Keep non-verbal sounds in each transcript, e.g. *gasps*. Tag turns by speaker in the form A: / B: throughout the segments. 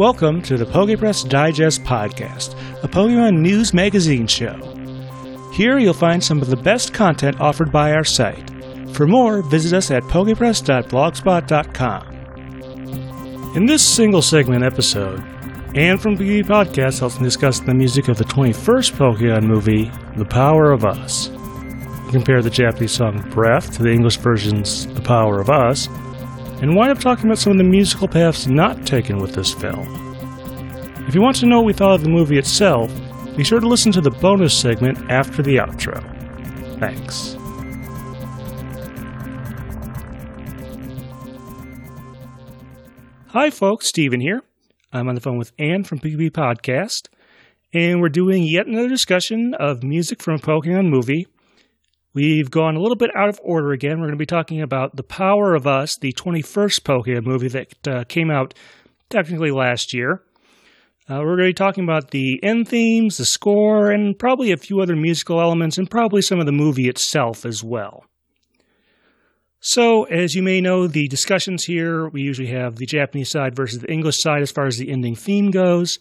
A: Welcome to the PokePress Digest Podcast, a Pokemon news magazine show. Here you'll find some of the best content offered by our site. For more, visit us at pokepress.blogspot.com. In this single segment episode, Anne from PB Podcast helps me discuss the music of the 21st Pokemon movie, The Power of Us. Compare the Japanese song Breath to the English version's The Power of Us, and wind up talking about some of the musical paths not taken with this film. If you want to know what we thought of the movie itself, be sure to listen to the bonus segment after the outro. Thanks. Hi, folks. Steven here. I'm on the phone with Anne from PB Podcast, and we're doing yet another discussion of music from a Pokemon movie. We've gone a little bit out of order again. We're going to be talking about The Power of Us, the 21st Pokemon movie that uh, came out technically last year. Uh, we're going to be talking about the end themes, the score, and probably a few other musical elements, and probably some of the movie itself as well. So, as you may know, the discussions here, we usually have the Japanese side versus the English side as far as the ending theme goes.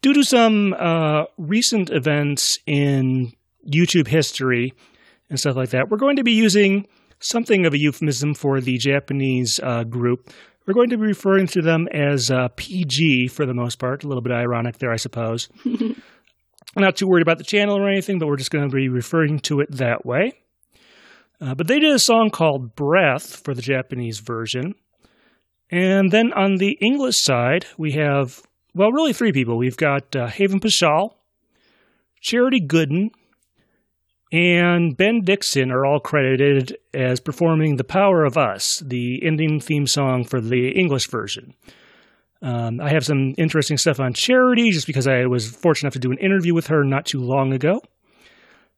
A: Due to some uh, recent events in YouTube history and stuff like that, we're going to be using something of a euphemism for the Japanese uh, group. We're going to be referring to them as uh, PG for the most part. A little bit ironic there, I suppose. *laughs* Not too worried about the channel or anything, but we're just going to be referring to it that way. Uh, but they did a song called Breath for the Japanese version. And then on the English side, we have, well, really three people. We've got uh, Haven Paschal, Charity Gooden, and Ben Dixon are all credited as performing The Power of Us, the ending theme song for the English version. Um, I have some interesting stuff on Charity just because I was fortunate enough to do an interview with her not too long ago.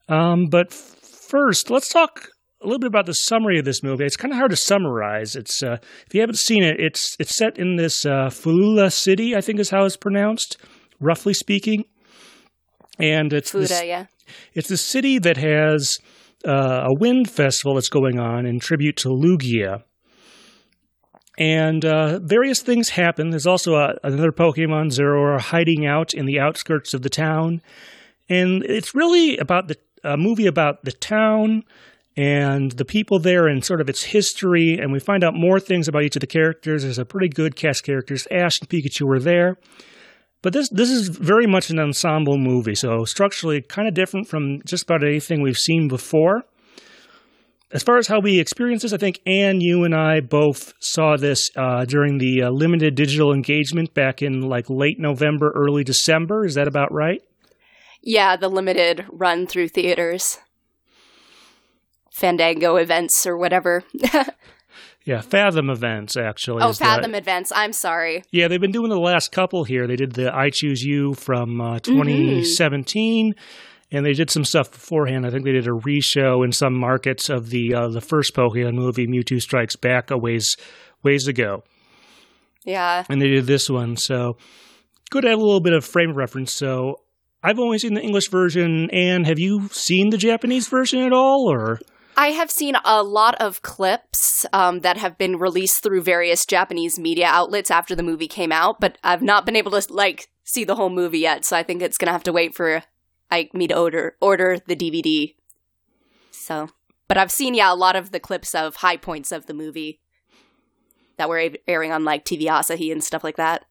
A: Um, but first, let's talk a little bit about the summary of this movie. It's kind of hard to summarize. It's uh, if you haven't seen it, it's it's set in this uh, Fulula City, I think is how it's pronounced, roughly speaking. And it's
B: Fula,
A: this,
B: yeah.
A: It's the city that has uh, a wind festival that's going on in tribute to Lugia. And uh, various things happen. There's also a, another Pokemon Zeraora hiding out in the outskirts of the town, and it's really about the a movie about the town and the people there and sort of its history. And we find out more things about each of the characters. There's a pretty good cast of characters. Ash and Pikachu are there. But this this is very much an ensemble movie, so structurally kind of different from just about anything we've seen before. As far as how we experience this, I think Anne, you and I both saw this uh, during the uh, limited digital engagement back in like late November, early December. Is that about right?
B: Yeah, the limited run through theaters. Fandango events or whatever. *laughs*
A: Yeah, Fathom events actually.
B: oh, Fathom events. I'm sorry.
A: Yeah, they've been doing the last couple here. They did the I Choose You from uh, 2017, and they did some stuff beforehand. I think they did a re-show in some markets of the uh, the first Pokemon movie, Mewtwo Strikes Back, a ways ways ago,
B: Yeah.
A: and they did this one. So good to have a little bit of frame of reference. So I've only seen the English version, and have you seen the Japanese version at all? Or
B: I have seen a lot of clips um, that have been released through various Japanese media outlets after the movie came out, but I've not been able to like see the whole movie yet. So I think it's gonna have to wait for I me to order order the DVD. So, but I've seen yeah a lot of the clips of high points of the movie that were airing on like TV Asahi and stuff like that.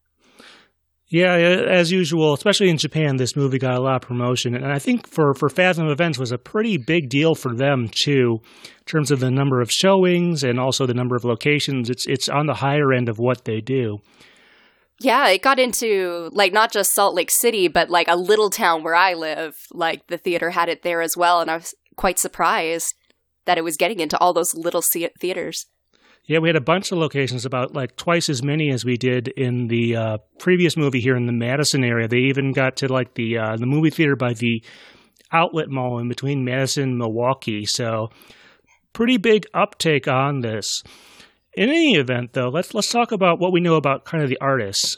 A: Yeah, as usual, especially in Japan, this movie got a lot of promotion, and I think for for Fathom Events was a pretty big deal for them too, in terms of the number of showings and also the number of locations. It's it's on the higher end of what they do.
B: Yeah, it got into like not just Salt Lake City, but like a little town where I live. Like the theater had it there as well, and I was quite surprised that it was getting into all those little theaters.
A: Yeah, we had a bunch of locations, about like twice as many as we did in the uh, previous movie here in the Madison area. They even got to like the uh, the movie theater by the outlet mall in between Madison and Milwaukee. So pretty big uptake on this. In any event, though, let's let's talk about what we know about kind of the artists.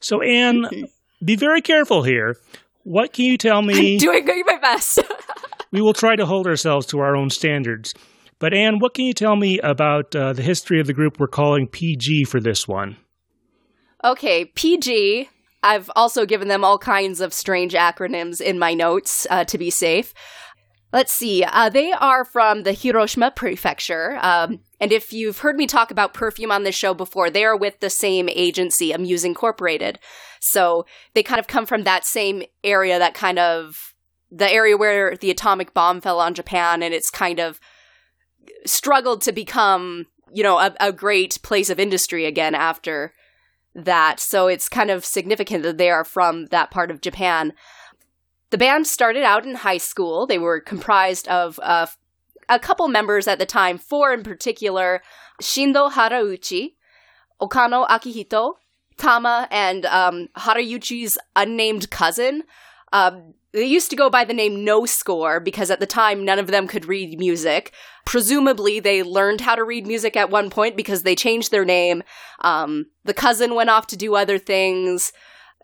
A: So, Anne, *laughs* be very careful here. What can you tell me?
B: I'm doing my best. *laughs*
A: we will try to hold ourselves to our own standards. But Anne, what can you tell me about uh, the history of the group we're calling PG for this one?
B: Okay, PG. I've also given them all kinds of strange acronyms in my notes uh, to be safe. Let's see. Uh, they are from the Hiroshima Prefecture. Um, and if you've heard me talk about perfume on this show before, they are with the same agency, Amuse Incorporated. So they kind of come from that same area, that kind of the area where the atomic bomb fell on Japan, and it's kind of struggled to become, you know, a, a great place of industry again after that. So it's kind of significant that they are from that part of Japan. The band started out in high school. They were comprised of uh, a couple members at the time, four in particular Shindo Haruichi, Okano Akihito, Tama, and um, Haruichi's unnamed cousin. Um, they used to go by the name No Score because at the time none of them could read music. Presumably, they learned how to read music at one point because they changed their name. Um, the cousin went off to do other things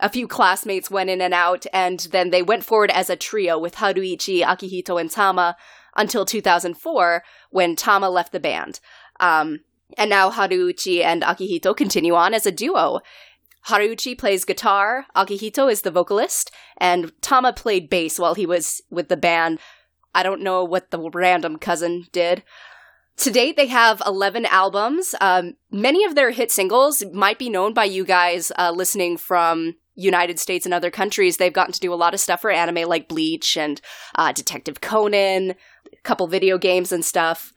B: a few classmates went in and out, and then they went forward as a trio with Haruichi, Akihito, and Tama until 2004 when Tama left the band. Um, and now Haruichi and Akihito continue on as a duo. Haruichi plays guitar, Akihito is the vocalist, and Tama played bass while he was with the band. I don't know what the random cousin did. To date, they have 11 albums. Um, many of their hit singles might be known by you guys uh, listening from United States and other countries, they've gotten to do a lot of stuff for anime like Bleach and uh, Detective Conan, a couple video games and stuff.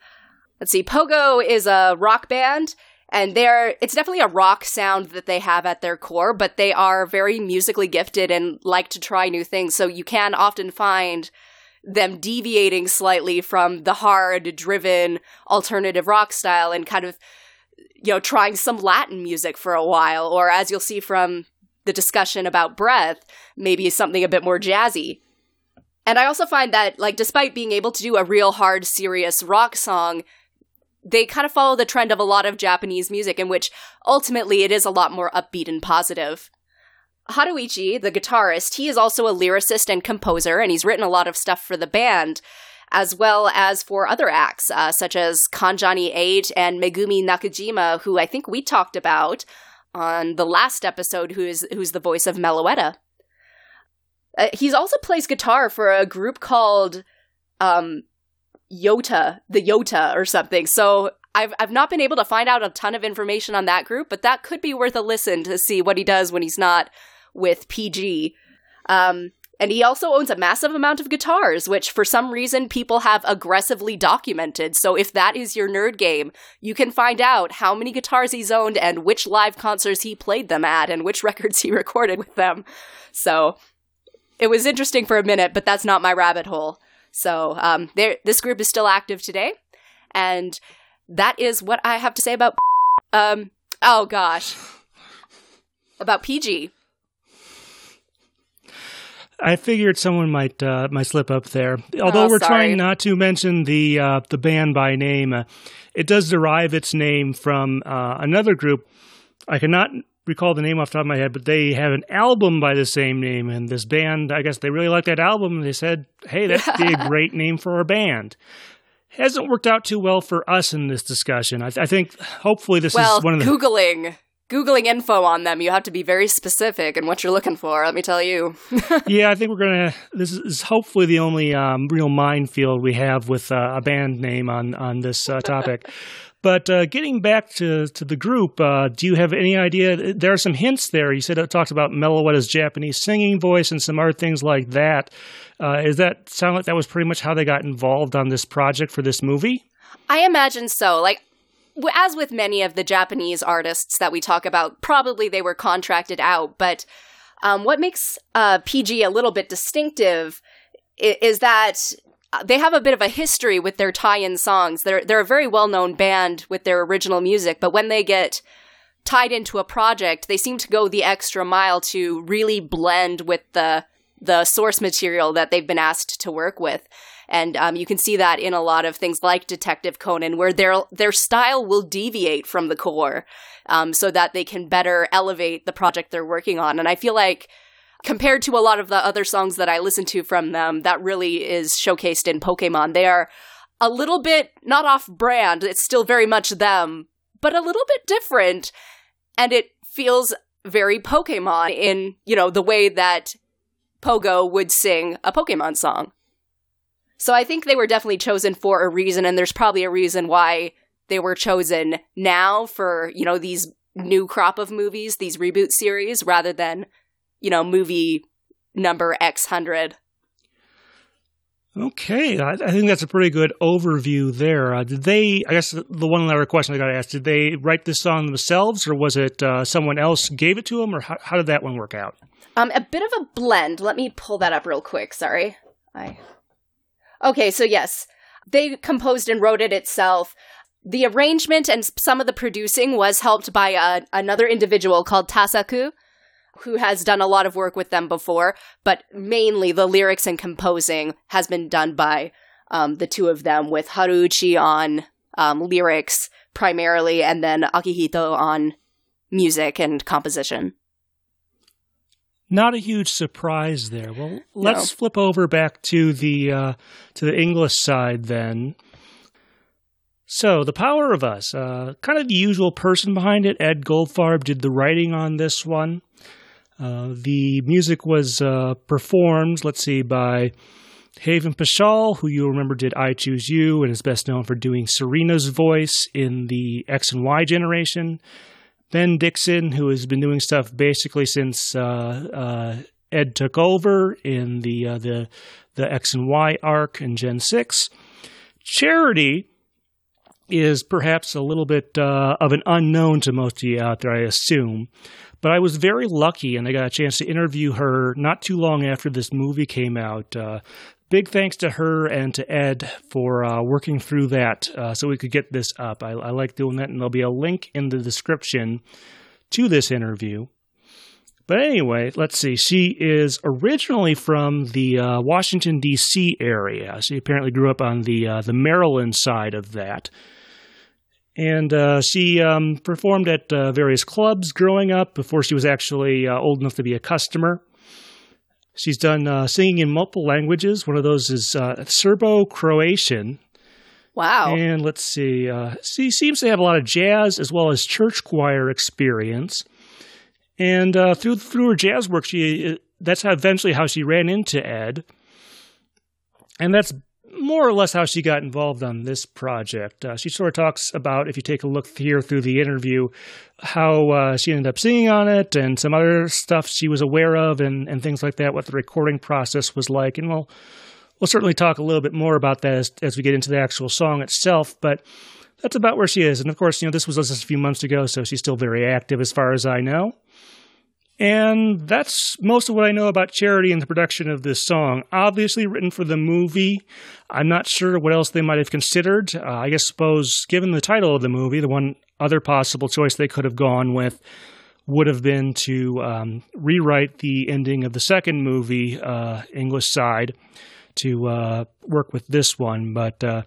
B: Let's see, Pogo is a rock band, and they're it's definitely a rock sound that they have at their core, but they are very musically gifted and like to try new things. So you can often find them deviating slightly from the hard driven alternative rock style and kind of you know trying some latin music for a while or as you'll see from the discussion about breath maybe something a bit more jazzy. And I also find that, like, despite being able to do a real hard, serious rock song, they kind of follow the trend of a lot of Japanese music in which ultimately it is a lot more upbeat and positive. Haruichi, the guitarist, he is also a lyricist and composer, and he's written a lot of stuff for the band, as well as for other acts, uh, such as Kanjani 8 and Megumi Nakajima, who I think we talked about on the last episode, who is who's the voice of Meloetta. Uh, he also plays guitar for a group called um, Yota, the Yota or something. So I've I've not been able to find out a ton of information on that group, but that could be worth a listen to see what he does when he's not with PG. Um, and he also owns a massive amount of guitars, which for some reason people have aggressively documented. So if that is your nerd game, you can find out how many guitars he's owned and which live concerts he played them at and which *laughs* records he recorded with them. So it was interesting for a minute, but that's not my rabbit hole. So um, there this group is still active today. And that is what I have to say about. Um, oh gosh. About PG.
A: I figured someone might uh, might slip up there. Although
B: oh,
A: we're trying not to mention the uh, the band by name, uh, it does derive its name from uh, another group. I cannot recall the name off the top of my head, but they have an album by the same name, and this band, I guess they really liked that album, and they said, "Hey, that'd be a *laughs* great name for our band." Hasn't worked out too well for us in this discussion. I, th- I think hopefully this
B: well,
A: is one of the
B: googling Googling info on them, you have to be very specific in what you're looking for, let me tell you. *laughs*
A: yeah, I think we're going to. This is hopefully the only um, real minefield we have with uh, a band name on, on this uh, topic. *laughs* but uh, getting back to, to the group, uh, do you have any idea? There are some hints there. You said it talks about Meloetta's Japanese singing voice and some other things like that. Uh, is that sound like that was pretty much how they got involved on this project for this movie?
B: I imagine so. Like, as with many of the Japanese artists that we talk about, probably they were contracted out. But um, what makes uh, PG a little bit distinctive is, that they have a bit of a history with their tie-in songs. They're they're a very well-known band with their original music, but when they get tied into a project, they seem to go the extra mile to really blend with the the source material that they've been asked to work with. And um, you can see that in a lot of things like Detective Conan, where their their style will deviate from the core, um, so that they can better elevate the project they're working on. And I feel like compared to a lot of the other songs that I listen to from them, that really is showcased in Pokemon. They are a little bit not off brand. It's still very much them, but a little bit different. And it feels very Pokemon in, you know, the way that Pogo would sing a Pokemon song. So I think they were definitely chosen for a reason, and there's probably a reason why they were chosen now for, you know, these new crop of movies, these reboot series, rather than, you know, movie number X hundred.
A: Okay, I, I, think that's a pretty good overview there. Uh, did they? I guess the one other question I got to ask: Did they write this song themselves, or was it uh, someone else gave it to them, or how, how did that one work out?
B: Um, a bit of a blend. Let me pull that up real quick. Sorry, I. Okay, so yes, they composed and wrote it itself. The arrangement and some of the producing was helped by uh, another individual called Tasuku, who has done a lot of work with them before, but mainly the lyrics and composing has been done by um, the two of them, with Haruichi on um, lyrics primarily, and then Akihito on music and composition.
A: Not a huge surprise there. Well, let's no. flip over back to the uh, to the English side then. So, The Power of Us, uh, kind of the usual person behind it. Ed Goldfarb did the writing on this one. Uh, the music was uh, performed, let's see, by Haven Paschal, who you remember did I Choose You and is best known for doing Serena's voice in the X and Y generation. Ben Dixon, who has been doing stuff basically since uh, uh Ed took over in the uh, the the X and Y arc in Gen Six. Charity is perhaps a little bit of an unknown to most of you out there, I assume. But I was very lucky, and I got a chance to interview her not too long after this movie came out. Uh, big thanks to her and to Ed for uh, working through that uh, so we could get this up. I, I, like doing that, and there'll be a link in the description to this interview. But anyway, let's see. She is originally from the uh, Washington D.C. area. She apparently grew up on the uh, the Maryland side of that. And uh, she um, performed at uh, various clubs growing up before she was actually uh, old enough to be a customer. She's done uh, singing in multiple languages. One of those is uh, Serbo Croatian.
B: Wow.
A: And let's see. Uh, she seems to have a lot of jazz as well as church choir experience. And through through her jazz work, she that's how eventually how she ran into Ed. And that's more or less how she got involved on this project. Uh, she sort of talks about, if you take a look here through the interview, how uh, she ended up singing on it and some other stuff she was aware of and, and things like that, what the recording process was like. And we'll, we'll certainly talk a little bit more about that as, as we get into the actual song itself. But that's about where she is. And of course, you know, this was just a few months ago, so she's still very active as far as I know. And that's most of what I know about Charity and the production of this song. Obviously written for the movie. I'm not sure what else they might have considered. Uh, I guess, suppose, given the title of the movie, the one other possible choice they could have gone with would have been to um, rewrite the ending of the second movie, uh, English side, to uh, work with this one. But uh,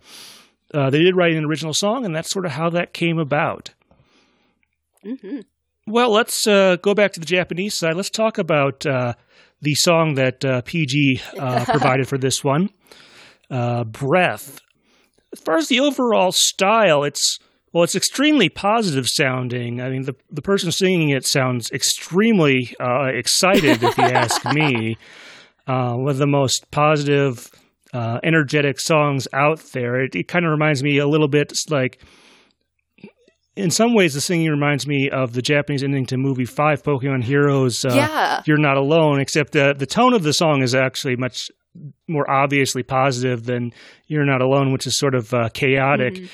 A: uh, they did write an original song, and that's sort of how that came about. Mm-hmm. Well, let's uh, go back to the Japanese side. Let's talk about uh, the song that uh, PG uh, *laughs* provided for this one, uh, "Breath." As far as the overall style, it's well, it's extremely positive sounding. I mean, the the person singing it sounds extremely uh, excited, if you ask *laughs* me. one of the most positive, energetic songs out there. It, it kind of reminds me a little bit like in some ways, the singing reminds me of the Japanese ending to movie five, Pokemon Heroes.
B: Uh, yeah.
A: You're not alone, except uh, the tone of the song is actually much more obviously positive than You're Not Alone, which is sort of uh, chaotic. Mm.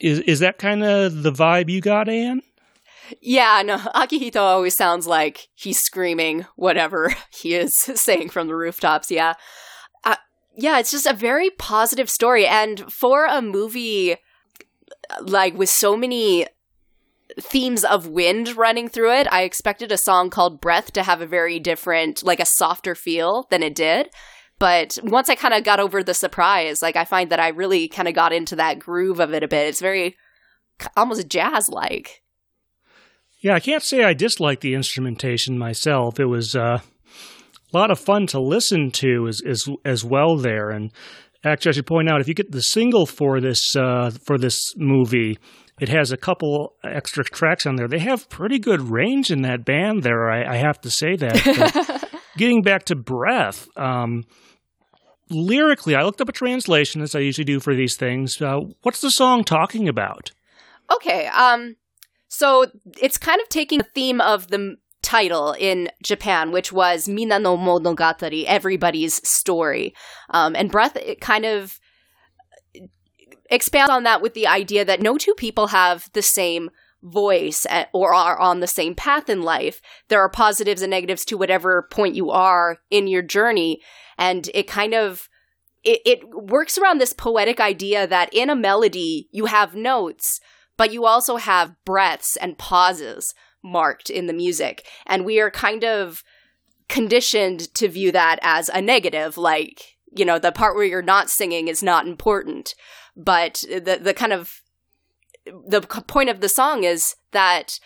A: Is is that kind of the vibe you got, Anne?
B: Yeah, no, Akihito always sounds like he's screaming whatever *laughs* he is *laughs* saying from the rooftops. Yeah. Uh, yeah, it's just a very positive story. And for a movie like with so many themes of wind running through it, I expected a song called Breath to have a very different, like a softer feel than it did. But once I kind of got over the surprise, like I find that I really kind of got into that groove of it a bit. It's very almost jazz like.
A: Yeah, I can't say I disliked the instrumentation myself. It was uh, a lot of fun to listen to as as, as well there, and Actually, I should point out if you get the single for this uh, for this movie, it has a couple extra tracks on there. They have pretty good range in that band there. I, I have to say that. *laughs* getting back to breath, um, lyrically, I looked up a translation as I usually do for these things. Uh, what's the song talking about?
B: Okay, um, so it's kind of taking the theme of the title in Japan, which was Minna no Monogatari, everybody's story. Um, and Breath, kind of expands on that with the idea that no two people have the same voice or are on the same path in life. There are positives and negatives to whatever point you are in your journey. And it kind of, it, it works around this poetic idea that in a melody, you have notes, but you also have breaths and pauses marked in the music. And we are kind of conditioned to view that as a negative, like, you know, the part where you're not singing is not important. But the, the kind of, the point of the song is that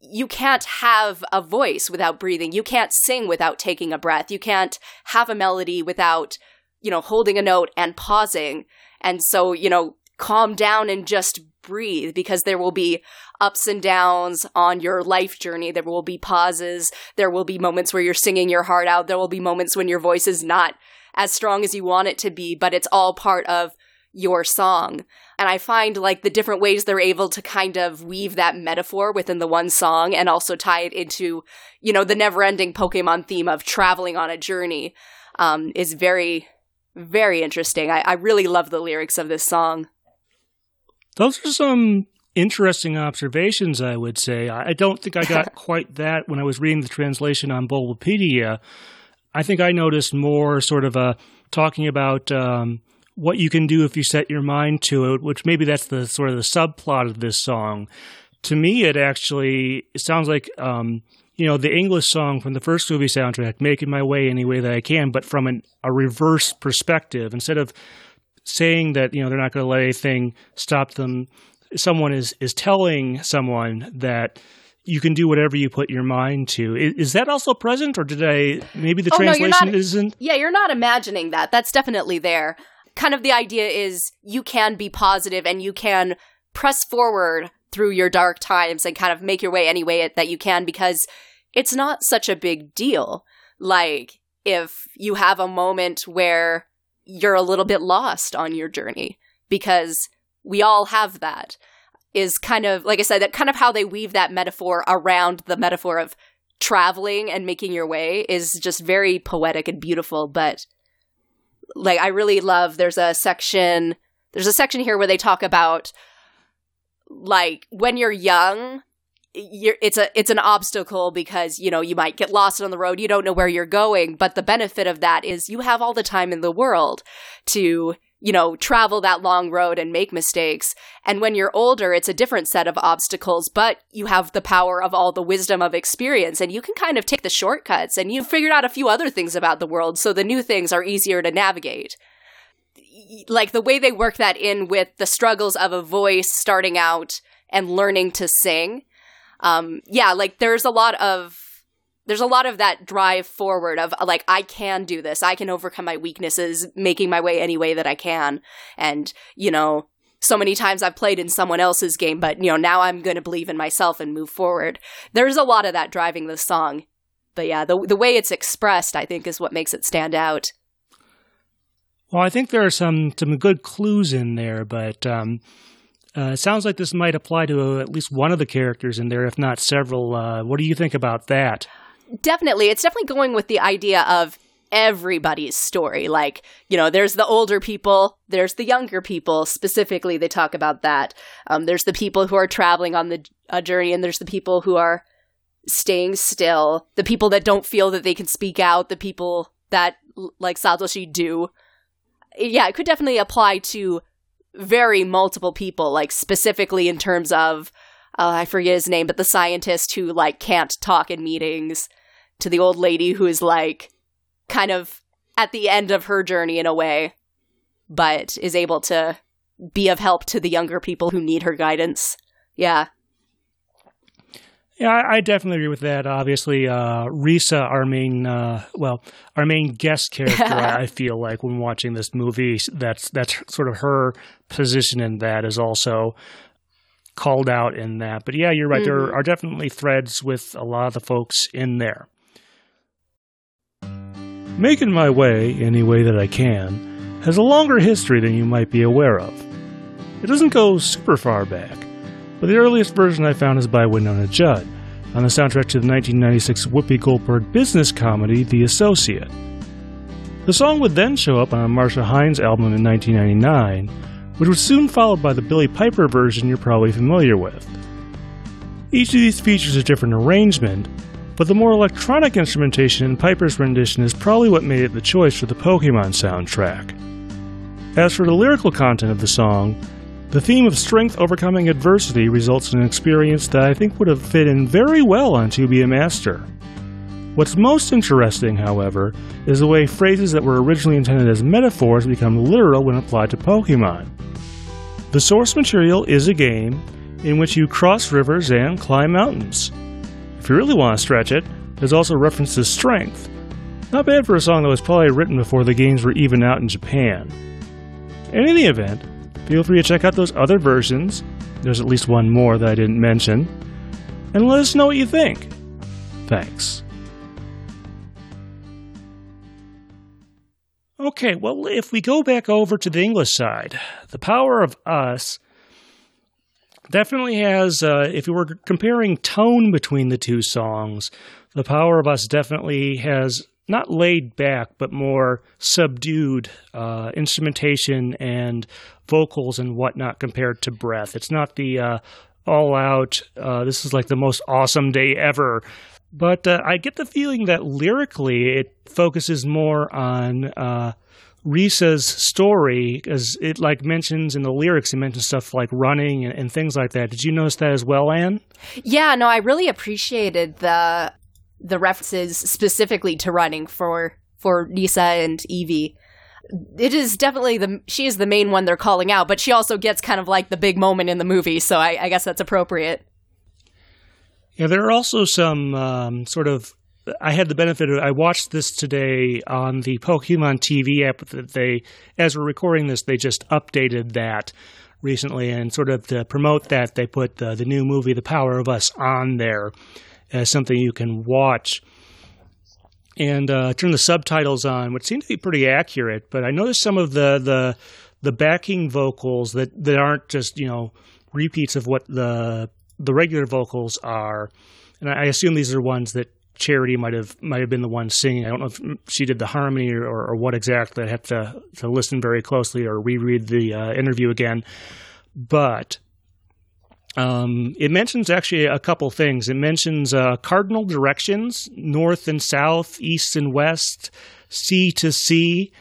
B: you can't have a voice without breathing. You can't sing without taking a breath. You can't have a melody without, you know, holding a note and pausing. And so, you know, calm down and just breathe because there will be ups and downs on your life journey. There will be pauses. There will be moments where you're singing your heart out. There will be moments when your voice is not as strong as you want it to be, but it's all part of your song. And I find like the different ways they're able to kind of weave that metaphor within the one song and also tie it into, you know, the never ending Pokemon theme of traveling on a journey um, is very, very interesting. I, I really love the lyrics of this song.
A: Those are some interesting observations, I would say. I don't think I got *laughs* quite that when I was reading the translation on Bulbapedia. I think I noticed more sort of a talking about um, what you can do if you set your mind to it, which maybe that's the sort of the subplot of this song. To me, it actually it sounds like um, you know the English song from the first movie soundtrack, "Making My Way Any Way That I Can," but from an, a reverse perspective. Instead of saying that you know they're not going to let anything stop them, someone is is telling someone that you can do whatever you put your mind to. Is, is, that also present, or did I maybe the oh, translation no, not, isn't?
B: Yeah, you're not imagining that. That's definitely there. Kind of the idea is you can be positive and you can press forward through your dark times and kind of make your way any way that you can because it's not such a big deal. Like if you have a moment where you're a little bit lost on your journey because we all have that is kind of like I said that kind of how they weave that metaphor around the metaphor of traveling and making your way is just very poetic and beautiful. But like I really love there's a section there's a section here where they talk about like when you're young it's a it's an obstacle because you know you might get lost on the road. You don't know where you're going but the benefit of that is you have all the time in the world to you know travel that long road and make mistakes. And when you're older it's a different set of obstacles but you have the power of all the wisdom of experience and you can kind of take the shortcuts and you've figured out a few other things about the world so the new things are easier to navigate. Like the way they work that in with the struggles of a voice starting out and learning to sing um, yeah, like there's a lot of there's a lot of that drive forward of like I can do this. I can overcome my weaknesses, making my way any way that I can. And, you know, so many times I've played in someone else's game, but you know, now I'm going to believe in myself and move forward. There's a lot of that driving the song. But yeah, the the way it's expressed, I think is what makes it stand out.
A: Well, I think there are some some good clues in there, but um uh, it sounds like this might apply to uh, at least one of the characters in there, if not several. Uh, what do you think about that?
B: Definitely. It's definitely going with the idea of everybody's story. Like, you know, there's the older people, there's the younger people. Specifically, they talk about that. Um, there's the people who are traveling on the uh, journey, and there's the people who are staying still, the people that don't feel that they can speak out, the people that, like Satoshi, do. Yeah, it could definitely apply to very multiple people, like specifically in terms of uh, I forget his name, but the scientist who like can't talk in meetings, to the old lady who is like kind of at the end of her journey in a way, but is able to be of help to the younger people who need her guidance. Yeah.
A: Yeah, I, I definitely agree with that. Obviously, uh, Risa, our main, uh, well, our main guest character, I *laughs* feel like when watching this movie, that's that's sort of her position in that is also called out in that. But yeah, you're right. Mm-hmm. There are definitely threads with a lot of the folks in there. Making my way any way that I can has a longer history than you might be aware of. It doesn't go super far back, but the earliest version I found is by Wynonna Judd on the soundtrack to the 1996 Whoopi Goldberg business comedy The Associate. The song would then show up on a Marcia Hines album in 1999, which was soon followed by the Billie Piper version you're probably familiar with. Each of these features a different arrangement, but the more electronic instrumentation in Piper's rendition is probably what made it the choice for the Pokemon soundtrack. As for the lyrical content of the song, the theme of strength overcoming adversity results in an experience that I think would have fit in very well on To Be a Master. What's most interesting, however, is the way phrases that were originally intended as metaphors become literal when applied to Pokemon. The source material is a game in which you cross rivers and climb mountains. If you really want to stretch it, there's also reference to strength. Not bad for a song that was probably written before the games were even out in Japan. In any event, Feel free to check out those other versions. There's at least one more that I didn't mention. And let us know what you think. Thanks. Okay, well, if we go back over to the English side, The Power of Us definitely has, uh, if you were comparing tone between the two songs, The Power of Us definitely has not laid back, but more subdued uh, instrumentation and vocals and whatnot compared to Breath. It's not the uh, all out, uh, this is like the most awesome day ever. But uh, I get the feeling that lyrically it focuses more on uh, Risa's story, as it like mentions in the lyrics, it mentions stuff like running and, and, things like that. Did you notice that as well, Anne?
B: Yeah, no, I really appreciated the the references specifically to running for for Risa and Eevee. It is definitely the she is the main one they're calling out, but she also gets kind of like the big moment in the movie, so I, I guess that's appropriate.
A: Yeah, there are also some um, sort of. I had the benefit of I watched this today on the Pokemon TV app that they, as we're recording this, they just updated that recently, and sort of to promote that, they put the, the new movie, The Power of Us, on there as something you can watch. And uh, turn the subtitles on, which seem to be pretty accurate. But I noticed some of the the the backing vocals that, that aren't just you know repeats of what the the regular vocals are. And I assume these are ones that Charity might have might have been the one singing. I don't know if she did the harmony or, or, or what exactly. I have to to listen very closely or reread the uh, interview again. But um, it mentions actually a couple things. It mentions uh, cardinal directions, north and south, east and west, sea to sea,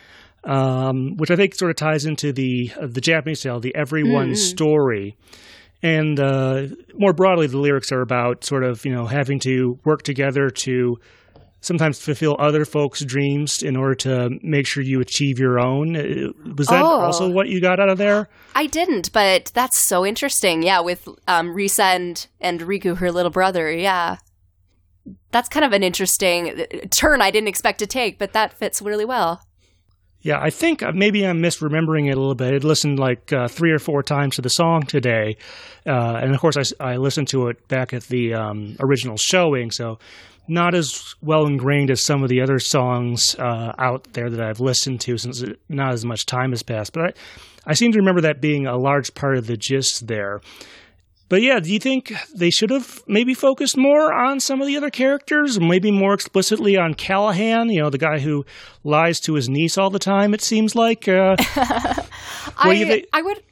A: um, which I think sort of ties into the uh, the Japanese tale, the everyone mm. story. And uh, more broadly, the lyrics are about sort of you know having to work together to sometimes fulfill other folks' dreams in order to make sure you achieve your own. Uh, was that oh. also what you got out of there?
B: I didn't, but that's so interesting. Yeah, with um, Risa and, and Riku, her little brother. Yeah. That's kind of an interesting uh, turn I didn't expect to take, but that fits really well.
A: Yeah, I think uh, maybe I'm misremembering it a little bit. I listened like uh, three or four times to the song today. Uh, and of course, I, I, listened to it back at the um, original showing. So not as well ingrained as some of the other songs uh, out there that I've listened to since not as much time has passed. But I, I seem to remember that being a large part of the gist there. But yeah, do you think they should have maybe focused more on some of the other characters, maybe more explicitly on Callahan? You know, the guy who lies to his niece all the time. It seems like. Uh, *laughs*
B: I, I would,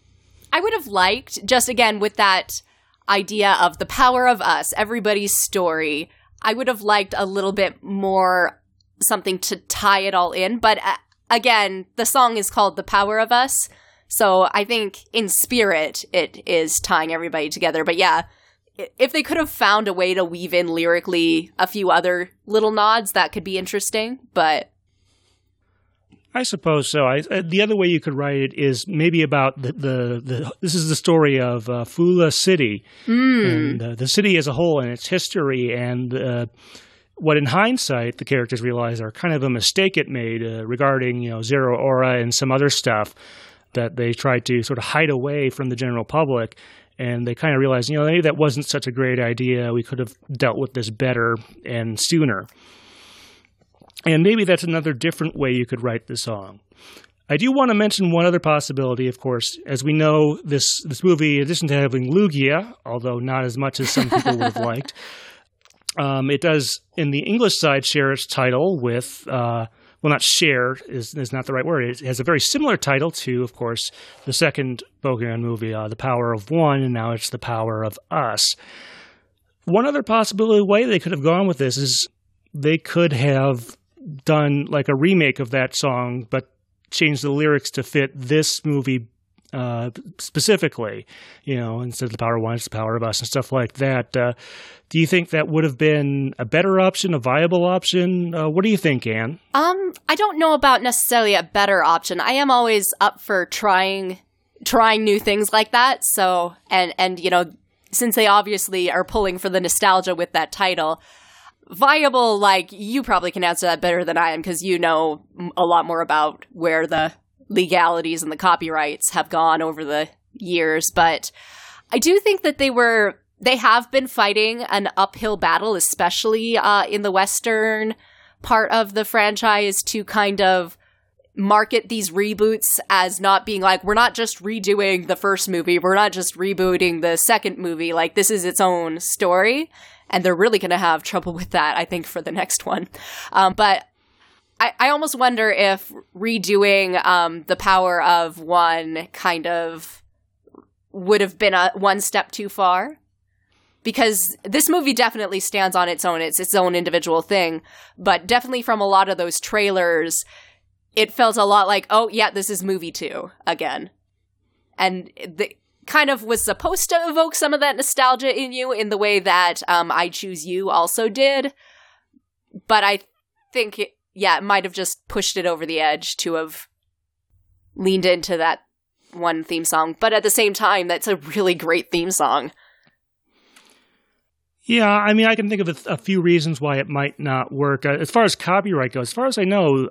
B: I would have liked just again with that idea of the power of us, everybody's story I would have liked a little bit more something to tie it all in. But uh, again, the song is called The Power of Us. So I think in spirit, it is tying everybody together. But yeah, if they could have found a way to weave in lyrically a few other little nods, that could be interesting. But
A: I suppose so. I, uh, the other way you could write it is maybe about the the, the this is the story of uh, Fula City mm. and uh, the city as a whole and its history and uh, what in hindsight the characters realize are kind of a mistake it made uh, regarding you know Zeraora and some other stuff that they tried to sort of hide away from the general public and they kind of realized, you know, maybe that wasn't such a great idea. We could have dealt with this better and sooner. And maybe that's another different way you could write the song. I do want to mention one other possibility, of course. As we know, this, this movie, in addition to having Lugia, although not as much as some people would have *laughs* liked, um, it does, in the English side, share its title with, uh, well, not share is, is not the right word. It has a very similar title to, of course, the second Pokemon movie, uh, The Power of One, and now it's The Power of Us. One other possibility way they could have gone with this is they could have done like a remake of that song, but changed the lyrics to fit this movie uh, specifically. You know, instead of the power of one, it's the power of us and stuff like that. Uh, do you think that would have been a better option, a viable option? Uh, what do you think, Anne?
B: Um, I don't know about necessarily a better option. I am always up for trying trying new things like that. So, and and you know, since they obviously are pulling for the nostalgia with that title, viable like you probably can answer that better than I am because you know a lot more about where the legalities and the copyrights have gone over the years, but I do think that they were they have been fighting an uphill battle, especially uh, in the western part of the franchise, to kind of market these reboots as not being like we're not just redoing the first movie, we're not just rebooting the second movie, like this is its own story, and they're really going to have trouble with that, I think, for the next one. Um, but I, I almost wonder if redoing um, the power of one kind of would have been a one step too far. Because this movie definitely stands on its own it's its own individual thing. But definitely from a lot of those trailers it felt a lot like oh yeah this is movie 2 again. And the kind of was supposed to evoke some of that nostalgia in you in the way that um, I Choose You also did. But I think it, yeah, it might have just pushed it over the edge to have leaned into that one theme song. But at the same time, that's a really great theme song.
A: Yeah, I mean, I can think of a, a few reasons why it might not work. Uh, as far as copyright goes, as far as I know,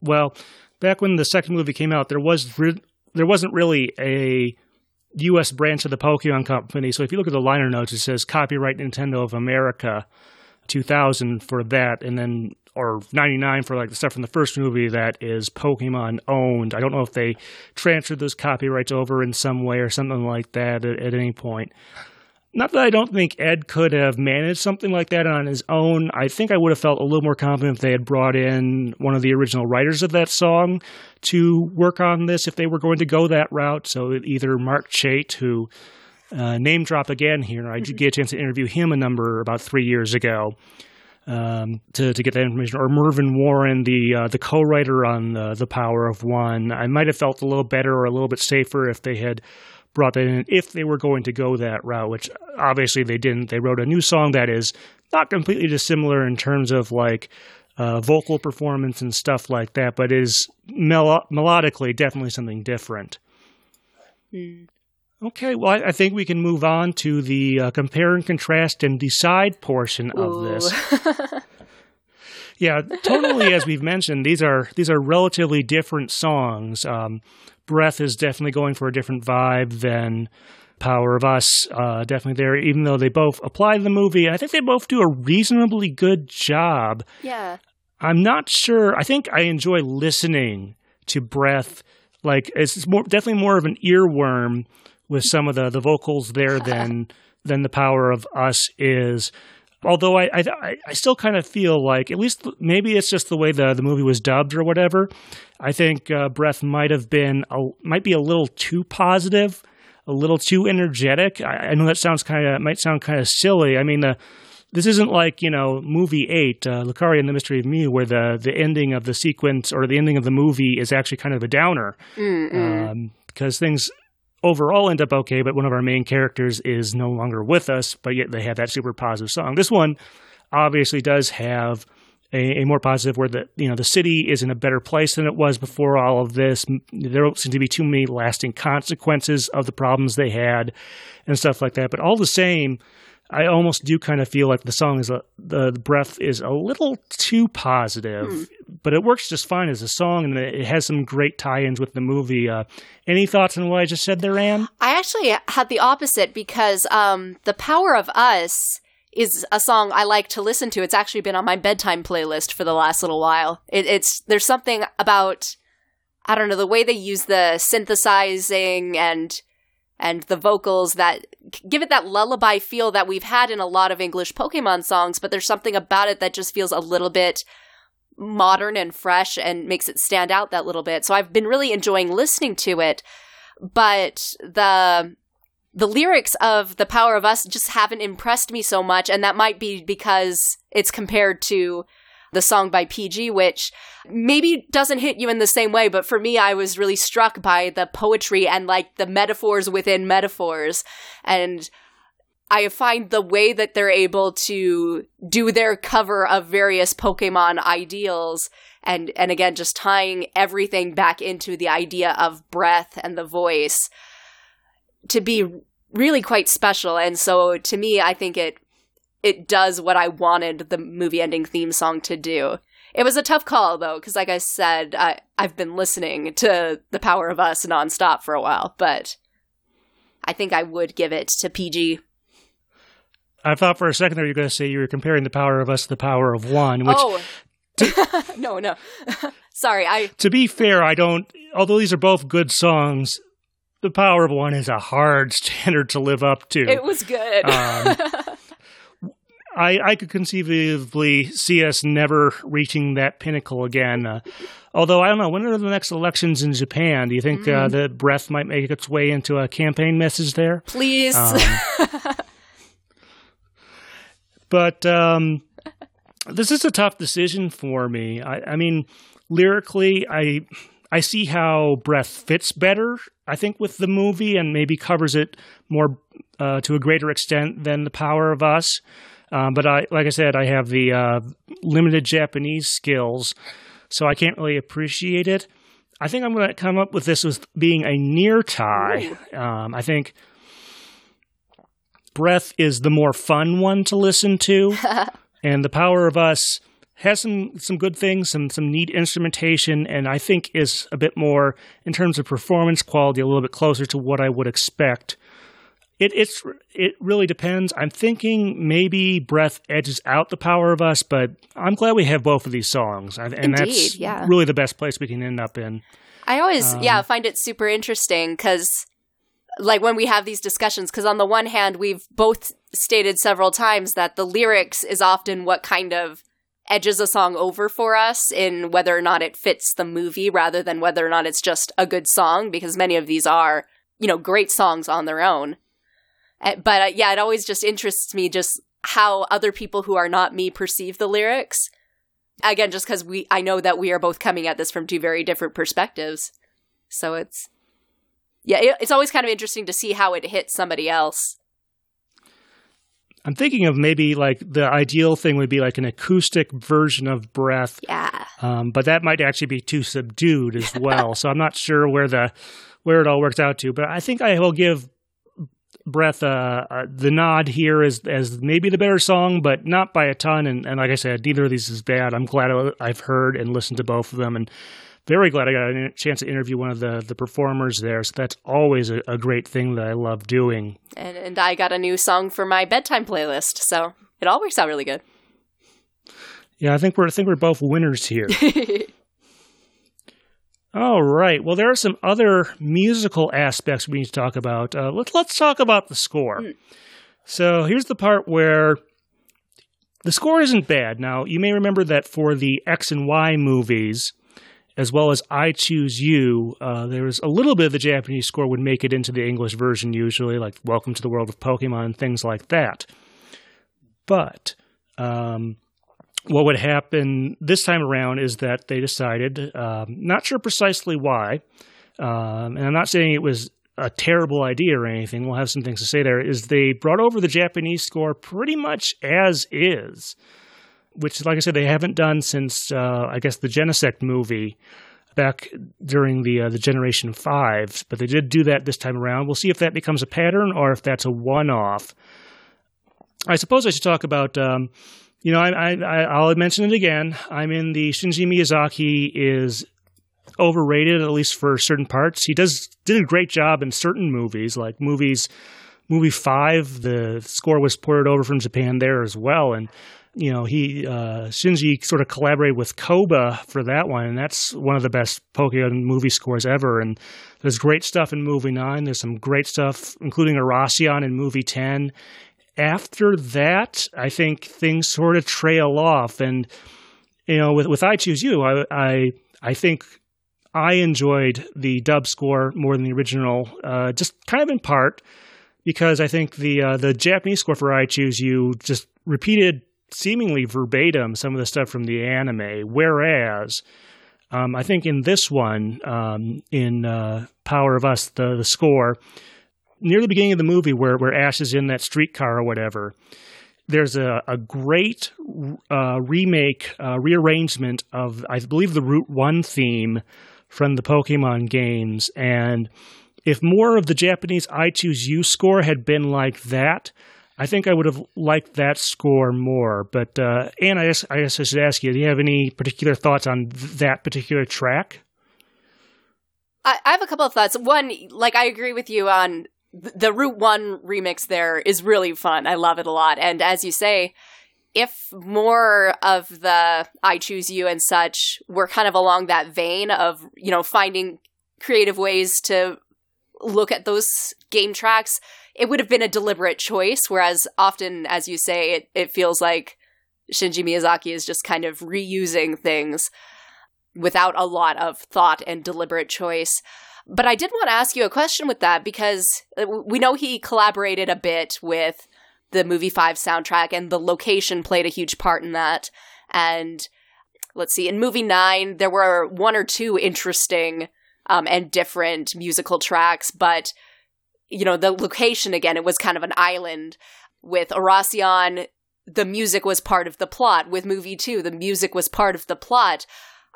A: well, back when the second movie came out, there was re- there wasn't really a U.S. branch of the Pokemon Company. So if you look at the liner notes, it says copyright Nintendo of America 2000 for that, and then or 99 for like the stuff from the first movie that is Pokemon owned. I don't know if they transferred those copyrights over in some way or something like that at, at any point. Not that I don't think Ed could have managed something like that on his own. I think I would have felt a little more confident if they had brought in one of the original writers of that song to work on this if they were going to go that route. So either Mark Chait, who uh, name drop again here. I did get a chance to interview him a number about three years ago um, to to get that information. Or Mervyn Warren, the uh, the co-writer on the, the Power of One. I might have felt a little better or a little bit safer if they had brought that in if they were going to go that route, which obviously they didn't. They wrote a new song that is not completely dissimilar in terms of like uh, vocal performance and stuff like that, but is mel- melodically definitely something different. Mm. Okay, well, I, I, think we can move on to the uh, compare and contrast and decide portion of this. *laughs* yeah, totally. As we've mentioned, these are these are relatively different songs. Um, Breath is definitely going for a different vibe than Power of Us. Uh, definitely there, even though they both apply to the movie. I think they both do a reasonably good job.
B: Yeah.
A: I'm not sure. I think I enjoy listening to Breath. Like it's more definitely more of an earworm with some of the the vocals there *laughs* than than the power of us is. Although I I, I still kind of feel like at least maybe it's just the way the the movie was dubbed or whatever. I think uh, Breath might have been a, might be a little too positive, a little too energetic. I, I know that sounds kind of might sound kind of silly. I mean the this isn't like you know movie eight, uh, Lucario and the Mystery of Mew, where the the ending of the sequence or the ending of the movie is actually kind of a downer um, because things overall end up okay, but one of our main characters is no longer with us, but yet they have that super positive song. This one obviously does have a, a, more positive where the you know the city is in a better place than it was before all of this. There don't seem to be too many lasting consequences of the problems they had and stuff like that. But all the same, I almost do kind of feel like the song is a, the breath is a little too positive. Hmm. but it works just fine as a song, and it has some great tie-ins with the movie. Uh, any thoughts on what I just said there, Anne?
B: I actually had the opposite because um, "The Power of Us." is a song I like to listen to. It's actually been on my bedtime playlist for the last little while. It, it's there's something about I don't know the way they use the synthesizing and and the vocals that give it that lullaby feel that we've had in a lot of English Pokemon songs, but there's something about it that just feels a little bit modern and fresh and makes it stand out that little bit. So I've been really enjoying listening to it, but the the lyrics of The Power of Us just haven't impressed me so much and that might be because it's compared to the song by PG, which maybe doesn't hit you in the same way, but for me, I was really struck by the poetry and like the metaphors within metaphors. And I find the way that they're able to do their cover of various Pokemon ideals and and again just tying everything back into the idea of breath and the voice to be really quite special and so to me I think it it does what I wanted the movie ending theme song to do. It was a tough call though, because like I said, I, I've been listening to The Power of Us nonstop for a while, but I think I would give it to PG.
A: I thought for a second there you were going to say you were comparing The Power of Us to The Power of One, which.
B: Oh. *laughs* no, no. *laughs* Sorry, I.
A: To be fair, I don't. Although these are both good songs, The Power of One is a hard *laughs* standard to live up to.
B: It was good. Um,
A: I, I could conceivably see us never reaching that pinnacle again. Uh, although I don't know, when are the next elections in Japan? Do you think mm. uh, the breath might make its way into a campaign message there?
B: Please. Um,
A: but um, this is a tough decision for me. I, I mean, lyrically, I I see how breath fits better. I think with the movie and maybe covers it more uh, to a greater extent than the power of us. Um, but I, like I said, I have the uh, limited Japanese skills, so I can't really appreciate it. I think I'm going to come up with this as being a near tie. Um, I think Breath is the more fun one to listen to, *laughs* and The Power of Us has some some good things, some some neat instrumentation, and I think is a bit more in terms of performance quality, a little bit closer to what I would expect it it's it really depends. I'm thinking maybe Breath edges out the power of us, but I'm glad we have both of these songs, and
B: Indeed,
A: that's
B: yeah.
A: really the best place we can end up in.
B: I always um, yeah find it super interesting because like when we have these discussions because on the one hand we've both stated several times that the lyrics is often what kind of edges a song over for us in whether or not it fits the movie rather than whether or not it's just a good song because many of these are you know great songs on their own but uh, yeah, it always just interests me just how other people who are not me perceive the lyrics. Again, just because we, I know that we are both coming at this from two very different perspectives. So it's, yeah, it, it's always kind of interesting to see how it hits somebody else.
A: I'm thinking of maybe like the ideal thing would be like an acoustic version of Breath.
B: Yeah.
A: Um, but that might actually be too subdued as well. *laughs* so I'm not sure where the where it all works out to. But I think I will give Breath, uh, uh, the nod here is as maybe the better song, but not by a ton. And, and like I said, neither of these is bad. I'm glad I've heard and listened to both of them, and very glad I got a chance to interview one of the the performers there. So that's always a, a great thing that I love doing.
B: And, and I got a new song for my bedtime playlist, so it all works out really good.
A: Yeah, I think we're I think we're both winners here. *laughs* All right. Well, there are some other musical aspects we need to talk about. Uh, let, let's talk about the score. Mm. So here's the part where the score isn't bad. Now, you may remember that for the X and Y movies, as well as I Choose You, uh, there was a little bit of the Japanese score would make it into the English version usually, like Welcome to the World of Pokemon and things like that. But um, what would happen this time around is that they decided, um, not sure precisely why, um, and I'm not saying it was a terrible idea or anything. We'll have some things to say there. Is they brought over the Japanese score pretty much as is, which, like I said, they haven't done since uh, I guess the Genesect movie back during the uh, the Generation Five. But they did do that this time around. We'll see if that becomes a pattern or if that's a one off. I suppose I should talk about. Um, you know, I, I, I'll mention it again. I'm in the Shinji Miyazaki is overrated at least for certain parts. He does did a great job in certain movies, like movies movie five. The score was ported over from Japan there as well, and you know he uh, Shinji sort of collaborated with Koba for that one, and that's one of the best Pokemon movie scores ever. And there's great stuff in movie nine. There's some great stuff, including Oración in movie ten. After that, I think things sort of trail off, and you know, with with I Choose You, I I, I think I enjoyed the dub score more than the original, uh, just kind of in part because I think the uh, the Japanese score for I Choose You just repeated seemingly verbatim some of the stuff from the anime, whereas um, I think in this one, um, in uh, Power of Us, the the score near the beginning of the movie where where Ash is in that streetcar or whatever. There's a, a great uh, remake, uh, rearrangement of, I believe, the Route 1 theme from the Pokemon games. And if more of the Japanese I Choose You score had been like that, I think I would have liked that score more. But, uh, Anne, I guess, I guess I should ask you do you have any particular thoughts on th- that particular track?
B: I have a couple of thoughts. One, like, I agree with you on the Route 1 remix there is really fun. I love it a lot. And as you say, if more of the I choose you and such were kind of along that vein of, you know, finding creative ways to look at those game tracks, it would have been a deliberate choice. Whereas often, as you say, it, it feels like Shinji Miyazaki is just kind of reusing things without a lot of thought and deliberate choice. But I did want to ask you a question with that because uh, we know he collaborated a bit with the movie 5 soundtrack and the location played a huge part in that. And let's see, in movie 9 there were one or two interesting um, and different musical tracks, but you know, the location again, it was kind of an island with Oración the music was part of the plot. With movie two, the music was part of the plot.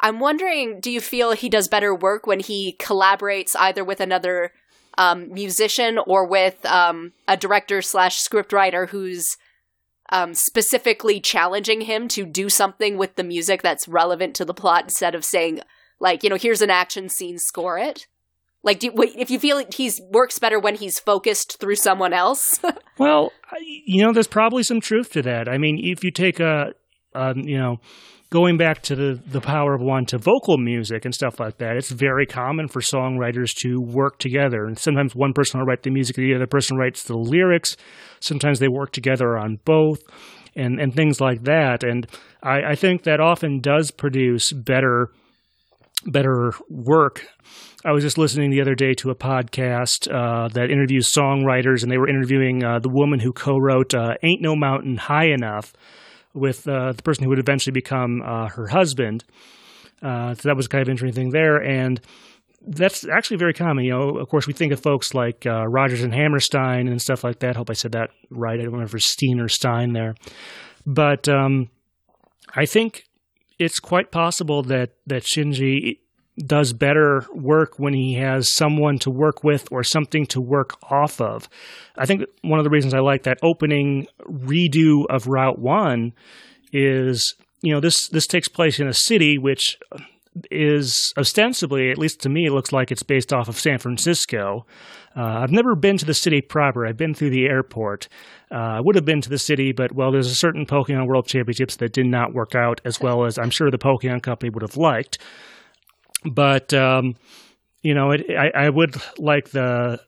B: I'm wondering, do you feel he does better work when he collaborates either with another um, musician or with um, a director slash scriptwriter who's um, specifically challenging him to do something with the music that's relevant to the plot instead of saying, like, you know, here's an action scene, score it? Like, do, if you feel he's works better when he's focused through someone else? *laughs*
A: well, you know, there's probably some truth to that. I mean, if you take a, um, you know, going back to the, the power of one to vocal music and stuff like that, it's very common for songwriters to work together. And sometimes one person will write the music, the other person writes the lyrics. Sometimes they work together on both and, and things like that. And I, I think that often does produce better better work. I was just listening the other day to a podcast uh, that interviews songwriters, and they were interviewing uh, the woman who co-wrote uh, "Ain't No Mountain High Enough," with uh, the person who would eventually become uh, her husband. Uh, so that was kind of interesting thing there, and that's actually very common. You know, of course, we think of folks like uh, Rodgers and Hammerstein and stuff like that. Hope I said that right. I don't remember Steen or Stein there, but um, I think it's quite possible that that Shinji does better work when he has someone to work with or something to work off of. I think one of the reasons I like that opening redo of Route 1 is, you know, this this takes place in a city which is ostensibly, at least to me, it looks like it's based off of San Francisco. Uh, I've never been to the city proper. I've been through the airport. Uh, I would have been to the city, but well, there's a certain Pokemon World Championships that did not work out as well as I'm sure the Pokemon Company would have liked. But um, you know, it, I, I would like the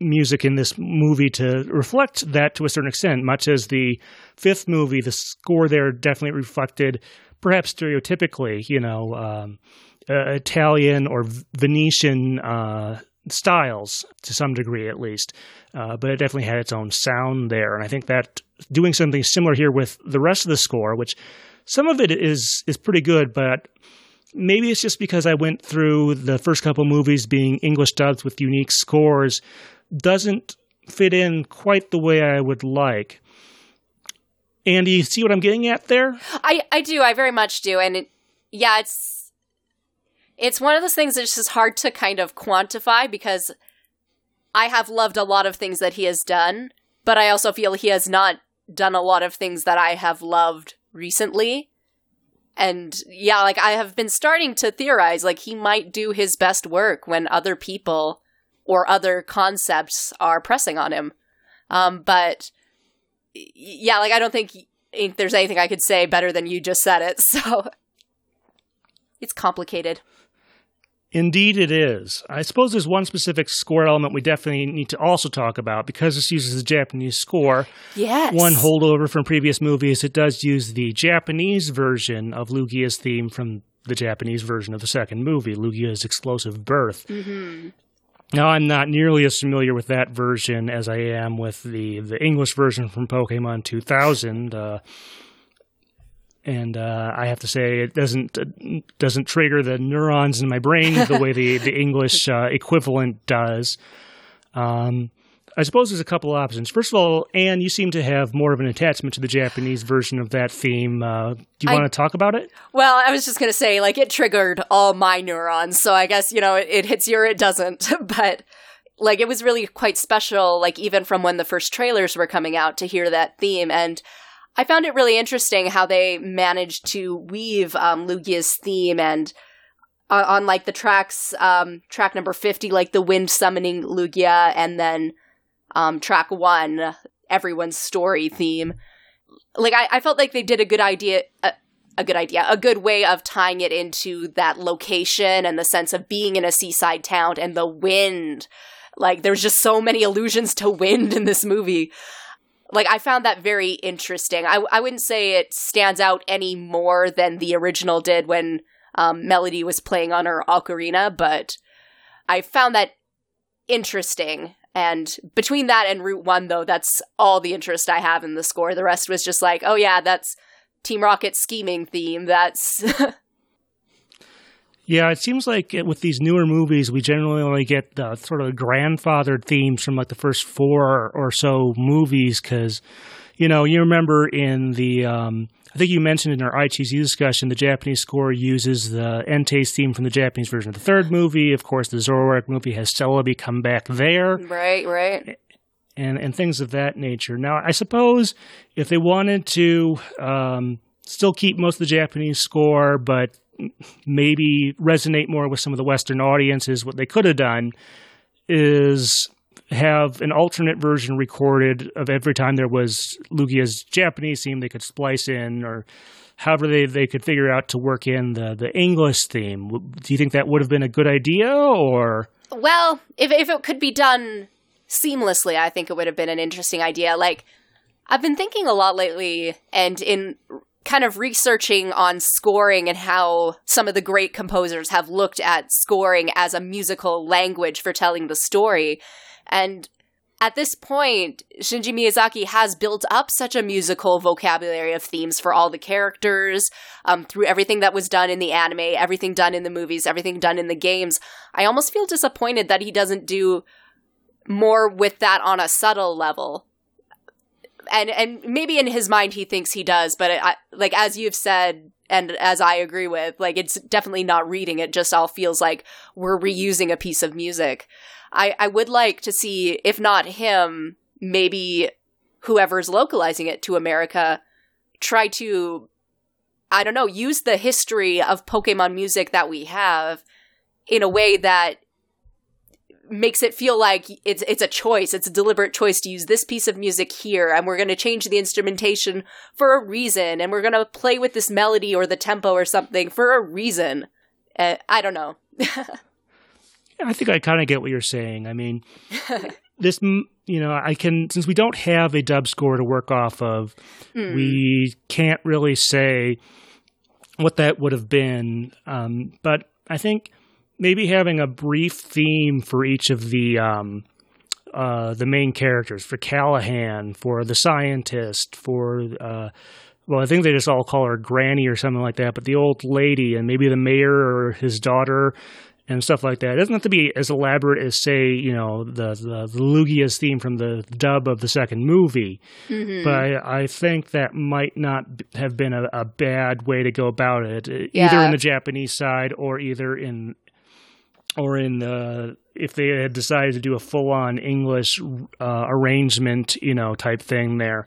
A: music in this movie to reflect that to a certain extent, much as the fifth movie, the score there definitely reflected, perhaps stereotypically, you know, um, uh, Italian or Venetian uh, styles to some degree, at least. Uh, but it definitely had its own sound there, and I think that doing something similar here with the rest of the score, which some of it is is pretty good, but maybe it's just because I went through the first couple movies being English dubs with unique scores, doesn't fit in quite the way I would like. Andy, you see what I'm getting at there?
B: I, I do. I very much do. And it, yeah, it's it's one of those things that's just hard to kind of quantify because I have loved a lot of things that he has done, but I also feel he has not done a lot of things that I have loved recently. And yeah, like I have been starting to theorize like he might do his best work when other people or other concepts are pressing on him. Um, but yeah, like I don't think there's anything I could say better than you just said it. *laughs* So it's complicated.
A: Indeed, it is. I suppose there's one specific score element we definitely need to also talk about because this uses the Japanese score.
B: Yes.
A: One holdover from previous movies, it does use the Japanese version of Lugia's theme from the Japanese version of the second movie, Lugia's Explosive Birth.
B: Mm-hmm.
A: Now, I'm not nearly as familiar with that version as I am with the, the English version from Pokemon 2000. Uh, and uh, I have to say it doesn't uh, doesn't trigger the neurons in my brain the way the the *laughs* English uh, equivalent does. Um, I suppose there's a couple of options. First of all, Anne, you seem to have more of an attachment to the Japanese version of that theme. Uh, do you want to talk about it?
B: Well, I was just going to say, like, it triggered all my neurons. So I guess, you know, it, it hits you or it doesn't. *laughs* but, like, it was really quite special, like, even from when the first trailers were coming out to hear that theme. And I found it really interesting how they managed to weave um, Lugia's theme and uh, on like the tracks, um, track number 50, like the wind summoning Lugia, and then um, track one, everyone's story theme. Like, I, I felt like they did a good idea. Uh, a good idea, a good way of tying it into that location and the sense of being in a seaside town and the wind. Like, there's just so many allusions to wind in this movie like I found that very interesting. I I wouldn't say it stands out any more than the original did when um, Melody was playing on her ocarina, but I found that interesting. And between that and Route One, though, that's all the interest I have in the score. The rest was just like, oh yeah, that's Team Rocket scheming theme. That's *laughs*
A: Yeah, it seems like with these newer movies, we generally only get the sort of grandfathered themes from like the first four or so movies. Because, you know, you remember in the, um, I think you mentioned in our ITZU discussion, the Japanese score uses the Entei's theme from the Japanese version of the third movie. Of course, the Zoroark movie has Celebi come back there.
B: Right, right.
A: And, and things of that nature. Now, I suppose if they wanted to um, still keep most of the Japanese score, but maybe resonate more with some of the Western audiences, what they could have done is have an alternate version recorded of every time there was Lugia's Japanese theme they could splice in, or however they, they could figure out to work in the, the English theme. Do you think that would have been a good idea, or?
B: Well, if, if it could be done seamlessly, I think it would have been an interesting idea. Like, I've been thinking a lot lately, and in kind of researching on scoring and how some of the great composers have looked at scoring as a musical language for telling the story. And at this point, Shinji Miyazaki has built up such a musical vocabulary of themes for all the characters, um, through everything that was done in the anime, everything done in the movies, everything done in the games. I almost feel disappointed that he doesn't do more with that on a subtle level and and maybe in his mind he thinks he does, but I, like as you've said, and as I agree with, like it's definitely not reading. It just all feels like we're reusing a piece of music. I I would like to see, if not him, maybe whoever's localizing it to America, try to, I don't know, use the history of Pokemon music that we have in a way that makes it feel like it's it's a choice. It's a deliberate choice to use this piece of music here, and we're going to change the instrumentation for a reason, and we're going to play with this melody or the tempo or something for a reason. Uh, I don't know. *laughs*
A: I think I kind of get what you're saying. I mean, *laughs* this, you know, I can since we don't have a dub score to work off of, mm. we can't really say what that would have been. Um, but I think maybe having a brief theme for each of the um, uh, the main characters for Callahan, for the scientist, for uh, well, I think they just all call her Granny or something like that. But the old lady and maybe the mayor or his daughter and stuff like that. It doesn't have to be as elaborate as, say, you know, the the, the Lugia's theme from the dub of the second movie. Mm-hmm. But I, I, think that might not have been a, a bad way to go about it, yeah. either in the Japanese side or either in or in the if they had decided to do a full on English uh, arrangement, you know, type thing there.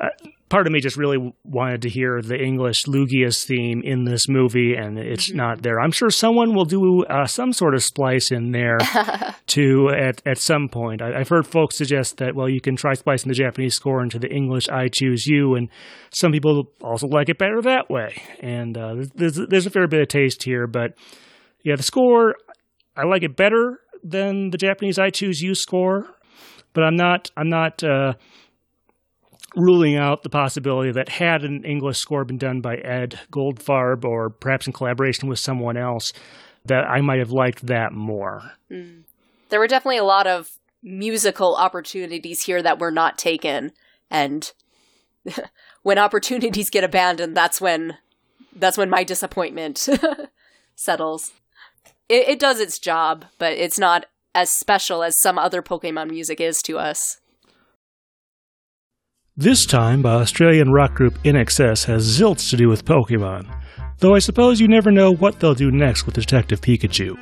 A: uh, part of me just really wanted to hear the English Lugia's theme in this movie, and it's mm-hmm. not there. I'm sure someone will do uh, some sort of splice in there *laughs* to at at some point. I, have heard folks suggest that well, you can try splicing the Japanese score into the English "I Choose You," and some people also like it better that way. And uh, there's there's a fair bit of taste here, but yeah, the score I like it better than the Japanese "I Choose You" score, but I'm not I'm not. Uh, ruling out the possibility that had an English score been done by Ed Goldfarb or perhaps in collaboration with someone else, that I might have liked that more. Mm.
B: There were definitely a lot of musical opportunities here that were not taken, and *laughs* when opportunities get abandoned, that's when that's when my disappointment *laughs* settles. It, it does its job, but it's not as special as some other Pokemon music is to us.
A: This time by Australian rock group INXS has zilts to do with Pokemon, though I suppose you never know what they'll do next with Detective Pikachu.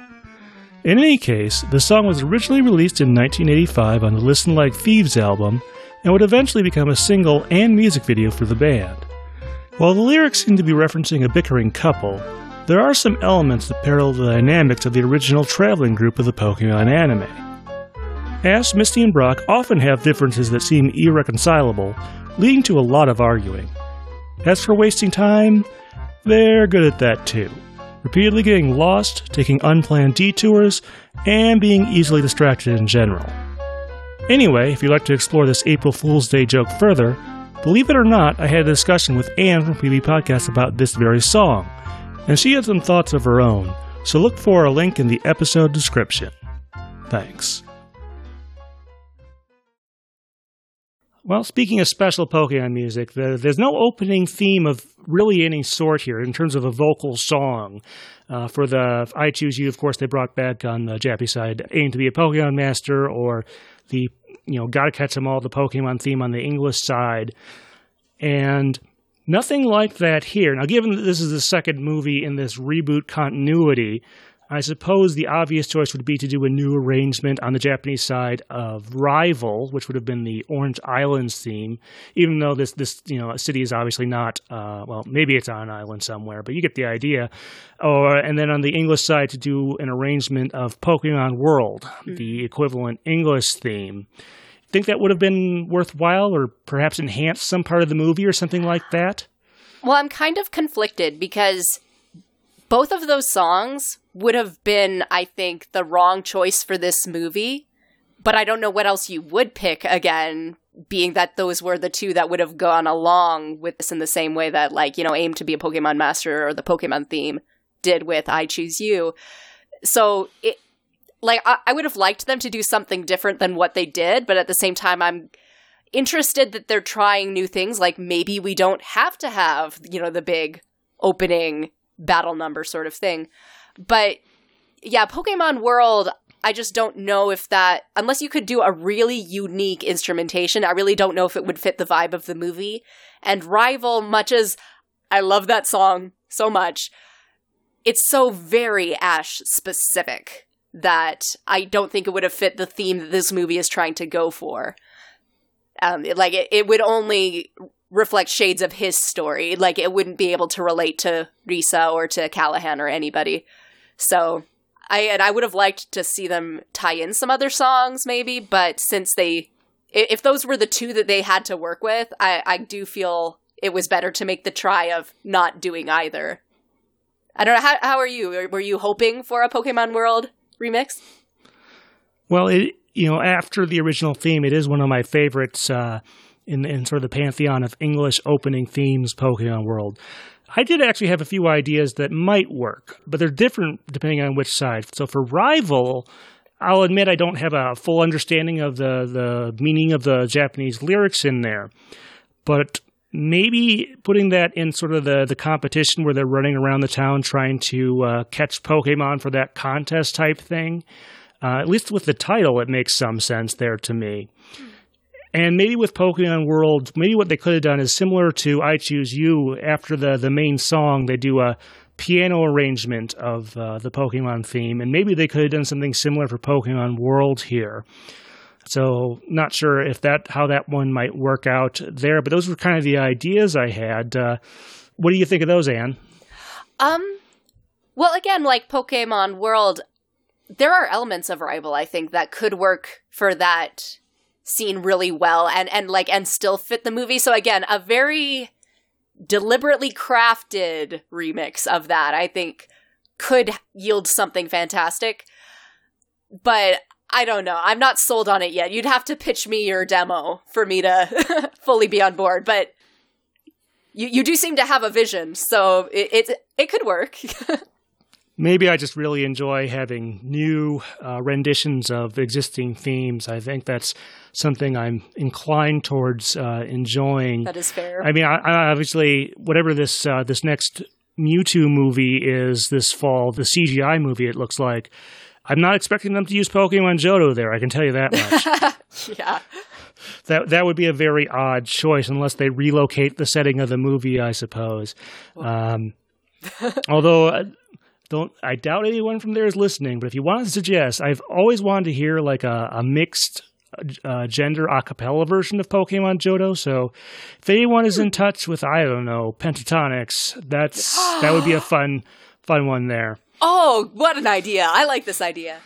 A: In any case, the song was originally released in 1985 on the Listen Like Thieves album and would eventually become a single and music video for the band. While the lyrics seem to be referencing a bickering couple, there are some elements that parallel the dynamics of the original traveling group of the Pokemon anime. Ash, Misty, and Brock often have differences that seem irreconcilable, leading to a lot of arguing. As for wasting time, they're good at that too. Repeatedly getting lost, taking unplanned detours, and being easily distracted in general. Anyway, if you'd like to explore this April Fool's Day joke further, believe it or not, I had a discussion with Anne from PB Podcast about this very song, and she had some thoughts of her own, so look for a link in the episode description. Thanks. Well, speaking of special Pokemon music, the, there's no opening theme of really any sort here in terms of a vocal song. Uh, for the I Choose You, of course, they brought back on the Jappy side Aim to be a Pokemon Master or the, you know, Gotta Catch 'em All, the Pokemon theme on the English side. And nothing like that here. Now, given that this is the second movie in this reboot continuity, I suppose the obvious choice would be to do a new arrangement on the Japanese side of Rival, which would have been the Orange Islands theme. Even though this this you know city is obviously not uh, well, maybe it's on an island somewhere, but you get the idea. Or and then on the English side to do an arrangement of Pokemon World, mm-hmm. the equivalent English theme. Think that would have been worthwhile, or perhaps enhance some part of the movie, or something like that.
B: Well, I'm kind of conflicted because both of those songs would have been, I think, the wrong choice for this movie. But I don't know what else you would pick again, being that those were the two that would have gone along with this in the same way that, like, you know, Aim to be a Pokemon Master or the Pokemon theme did with I Choose You. So it, like, I, I would have liked them to do something different than what they did, but at the same time, I'm interested that they're trying new things. Like, maybe we don't have to have, you know, the big opening battle number sort of thing. But yeah, Pokemon World, I just don't know if that, unless you could do a really unique instrumentation, I really don't know if it would fit the vibe of the movie. And Rival, much as I love that song so much, it's so very Ash specific that I don't think it would have fit the theme that this movie is trying to go for. Um, like it, it would only reflect shades of his story. Like it wouldn't be able to relate to Risa or to Callahan or anybody. So I and I would have liked to see them tie in some other songs maybe, but since they if those were the two that they had to work with, I, I do feel it was better to make the try of not doing either. I don't know how how are you? Were you hoping for a Pokemon World remix?
A: Well, it you know after the original theme, it is one of my favorites. Uh, in, in sort of the pantheon of English opening themes Pokemon World. I did actually have a few ideas that might work, but they're different depending on which side. So for Rival, I'll admit I don't have a full understanding of the, the meaning of the Japanese lyrics in there. But maybe putting that in sort of the, the competition where they're running around the town trying to uh, catch Pokemon for that contest type thing, uh, at least with the title, it makes some sense there to me. And maybe with Pokemon World, maybe what they could have done is similar to I Choose You. After the, the main song, they do a piano arrangement of uh, the Pokemon theme. And maybe they could have done something similar for Pokemon World here. So not sure if that how that one might work out there, but those were kind of the ideas I had. Uh, what do you think of those, Anne?
B: Um, well, again, like Pokemon World, there are elements of Rival I think that could work for that scene really well, and and like and still fit the movie. So again, a very deliberately crafted remix of that, I think, could yield something fantastic. But I don't know. I'm not sold on it yet. You'd have to pitch me your demo for me to *laughs* fully be on board. But you you do seem to have a vision, so it it, it could work. *laughs*
A: Maybe I just really enjoy having new uh, renditions of existing themes. I think that's something I'm inclined towards uh, enjoying.
B: That is fair.
A: I mean, I, I obviously, whatever this uh, this next Mewtwo movie is this fall, the CGI movie, it looks like. I'm not expecting them to use Pokemon Johto there. I can tell you that
B: much. *laughs* yeah.
A: That that would be a very odd choice unless they relocate the setting of the movie, I suppose. Um, *laughs* although uh, don't I doubt anyone from there is listening, but if you want to suggest, I've always wanted to hear like a, a mixed uh, gender a cappella version of Pokemon Johto. So if anyone is in *laughs* touch with I don't know Pentatonix, that's that would be a *gasps* fun fun one there.
B: Oh, what an idea! I like this idea.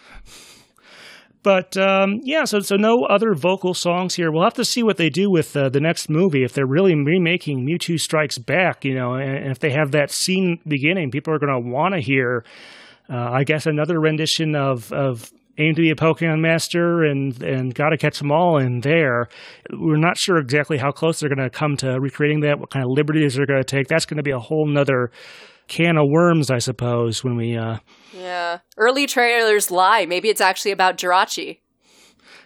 A: But um, yeah, so so no other vocal songs here. We'll have to see what they do with uh, the next movie if they're really remaking Mewtwo Strikes Back, you know, and, and if they have that scene beginning, people are going to want to hear. Uh, I guess another rendition of of aim to be a Pokemon master and and got to catch them all in there. We're not sure exactly how close they're going to come to recreating that. What kind of liberties they're going to take. That's going to be a whole nother can of worms, I suppose, when we. Uh,
B: yeah. Early trailers lie. Maybe it's actually about Jirachi.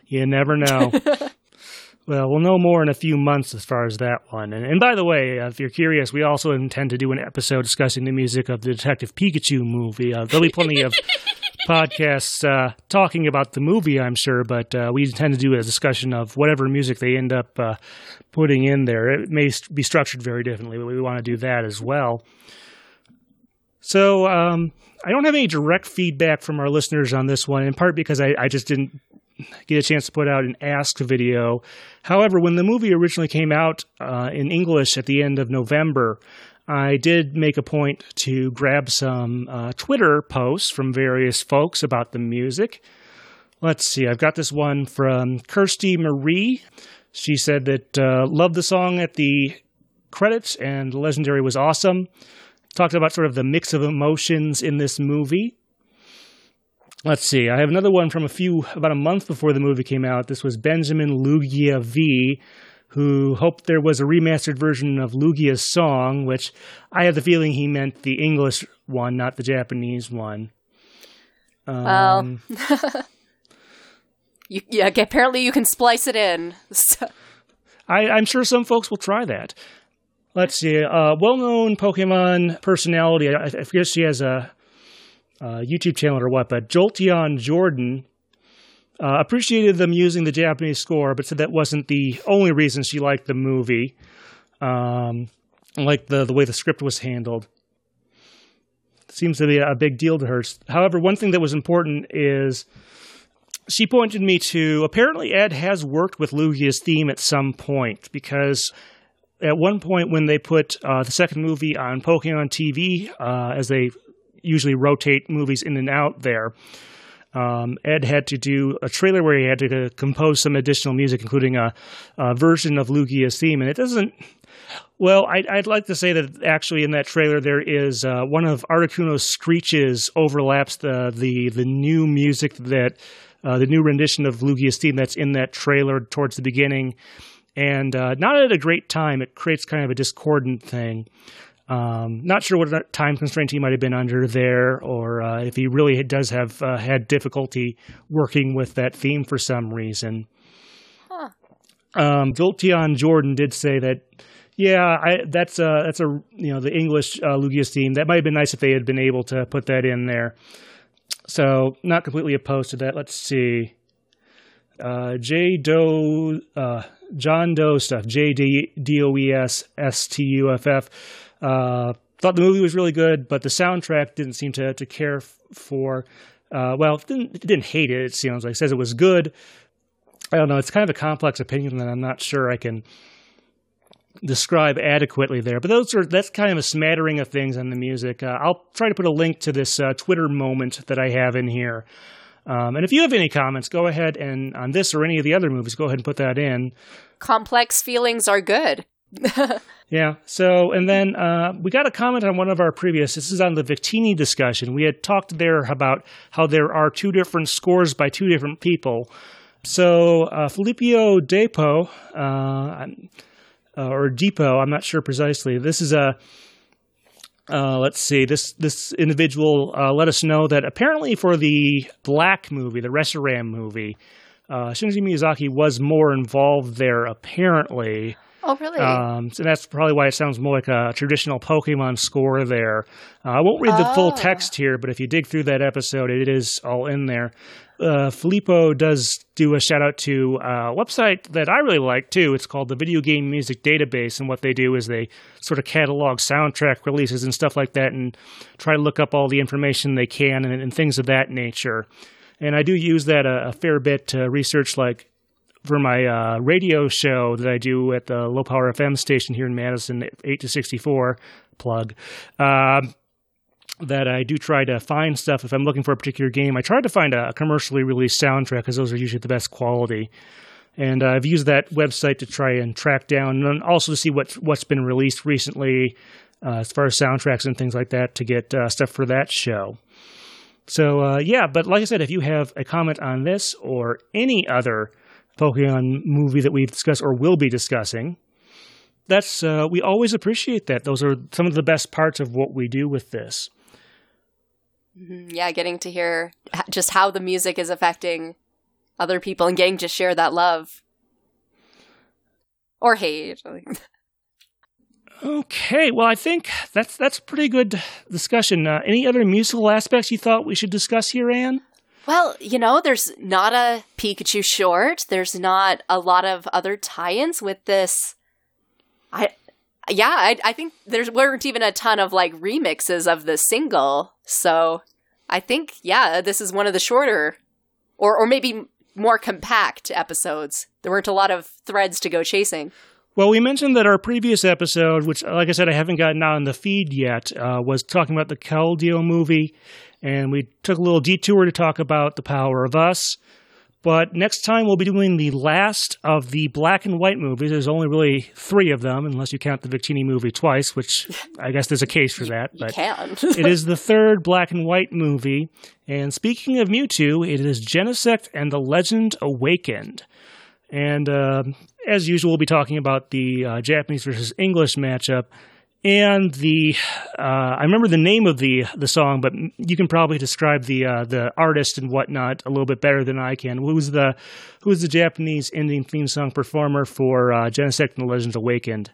A: You never know. *laughs* well, we'll know more in a few months as far as that one. And, and by the way, uh, if you're curious, we also intend to do an episode discussing the music of the Detective Pikachu movie. Uh, there'll be plenty of *laughs* podcasts uh, talking about the movie, I'm sure, but uh, we intend to do a discussion of whatever music they end up uh, putting in there. It may be structured very differently, but we want to do that as well. So um, I don't have any direct feedback from our listeners on this one, in part because I, I just didn't get a chance to put out an ask video. However, when the movie originally came out uh, in English at the end of November, I did make a point to grab some uh, Twitter posts from various folks about the music. Let's see, I've got this one from Kirsty Marie. She said that uh, loved the song at the credits and Legendary was awesome talked about sort of the mix of emotions in this movie. Let's see. I have another one from a few about a month before the movie came out. This was Benjamin Lugia V, who hoped there was a remastered version of Lugia's song, which I have the feeling he meant the English one, not the Japanese one.
B: Um, well, *laughs* you, yeah. Apparently, you can splice it in. *laughs* So.
A: I, I'm sure some folks will try that. Let's see. Uh, well-known Pokemon personality. I, I forget she has a, a, YouTube channel or what, but Jolteon Jordan uh, appreciated them using the Japanese score, but said that wasn't the only reason she liked the movie. Um, like the the way the script was handled. Seems to be a big deal to her. However, one thing that was important is she pointed me to apparently Ed has worked with Lugia's theme at some point because at one point when they put uh, the second movie on Pokemon TV, uh, as they usually rotate movies in and out there, um, Ed had to do a trailer where he had to uh, compose some additional music, including a, a, version of Lugia's theme. And it doesn't. Well, I, would like to say that actually in that trailer there is uh, one of Articuno's screeches overlaps the the the new music that uh, the new rendition of Lugia's theme that's in that trailer towards the beginning and uh, not at a great time. It creates kind of a discordant thing. Um, not sure what time constraint he might have been under there, or uh, if he really does have uh, had difficulty working with that theme for some reason. Huh. Um, Jordan did say that, yeah, I, that's a that's a you know the English uh, Lugia's theme. That might have been nice if they had been able to put that in there. So not completely opposed to that. Let's see. Uh, J Doe uh, John Doe stuff, J D O E S S T U F F. Uh, thought the movie was really good, but the soundtrack didn't seem to to care for. Uh, well, didn't didn't hate it. It sounds like it says it was good. I don't know. It's kind of a complex opinion that I'm not sure I can describe adequately there. But those are that's kind of a smattering of things on the music. Uh, I'll try to put a link to this uh, Twitter moment that I have in here. Um, and if you have any comments, go ahead and on this or any of the other movies, go ahead and put that in.
B: Complex feelings are good. *laughs*
A: yeah. So, and then uh, we got a comment on one of our previous. This is on the Victini discussion. We had talked there about how there are two different scores by two different people. So, uh, Filippo Depo, uh, uh, or Depot, I'm not sure precisely. This is a uh, let's see. This this individual uh, let us know that apparently for the Black movie, the Reshiram movie, uh, Shinji Miyazaki was more involved there. Apparently.
B: Oh, really?
A: Um, so that's probably why it sounds more like a traditional Pokemon score there. Uh, I won't read the oh. full text here, but if you dig through that episode, it is all in there uh, Filippo does do a shout out to a website that I really like too. It's called the Video Game Music Database, and what they do is they sort of catalog soundtrack releases and stuff like that, and try to look up all the information they can and, and things of that nature. And I do use that a, a fair bit to research, like for my uh, radio show that I do at the low power FM station here in Madison, eight to sixty four plug. Um, that I do try to find stuff if I'm looking for a particular game. I try to find a commercially released soundtrack because those are usually the best quality. And uh, I've used that website to try and track down and also to see what what's been released recently uh, as far as soundtracks and things like that to get uh, stuff for that show. So uh, yeah, but like I said, if you have a comment on this or any other Pokemon movie that we've discussed or will be discussing, that's uh, we always appreciate that. Those are some of the best parts of what we do with this.
B: Mm-hmm. Yeah, getting to hear just how the music is affecting other people and getting to share that love or hate. *laughs*
A: okay, well, I think that's that's pretty good discussion. Uh, any other musical aspects you thought we should discuss here, Anne?
B: Well, you know, there's not a Pikachu short. There's not a lot of other tie-ins with this. I yeah, I, I think there weren't even a ton of like remixes of the single. So I think, yeah, this is one of the shorter or, or maybe more compact episodes. There weren't a lot of threads to go chasing.
A: Well, we mentioned that our previous episode, which, like I said, I haven't gotten out in the feed yet, uh, was talking about the Keldeo movie. And we took a little detour to talk about The Power of Us. But next time we'll be doing the last of the black and white movies. There's only really three of them, unless you count the Victini movie twice, which I guess there's a case for *laughs* that.
B: But can. *laughs*
A: it is the third black and white movie. And speaking of Mewtwo, it is Genesect and the Legend Awakened. And uh, as usual, we'll be talking about the uh, Japanese versus English matchup and the uh, I remember the name of the the song, but you can probably describe the uh, the artist and whatnot a little bit better than I can. Who's the who's the Japanese ending theme song performer for uh, Genesect and the Legends Awakened?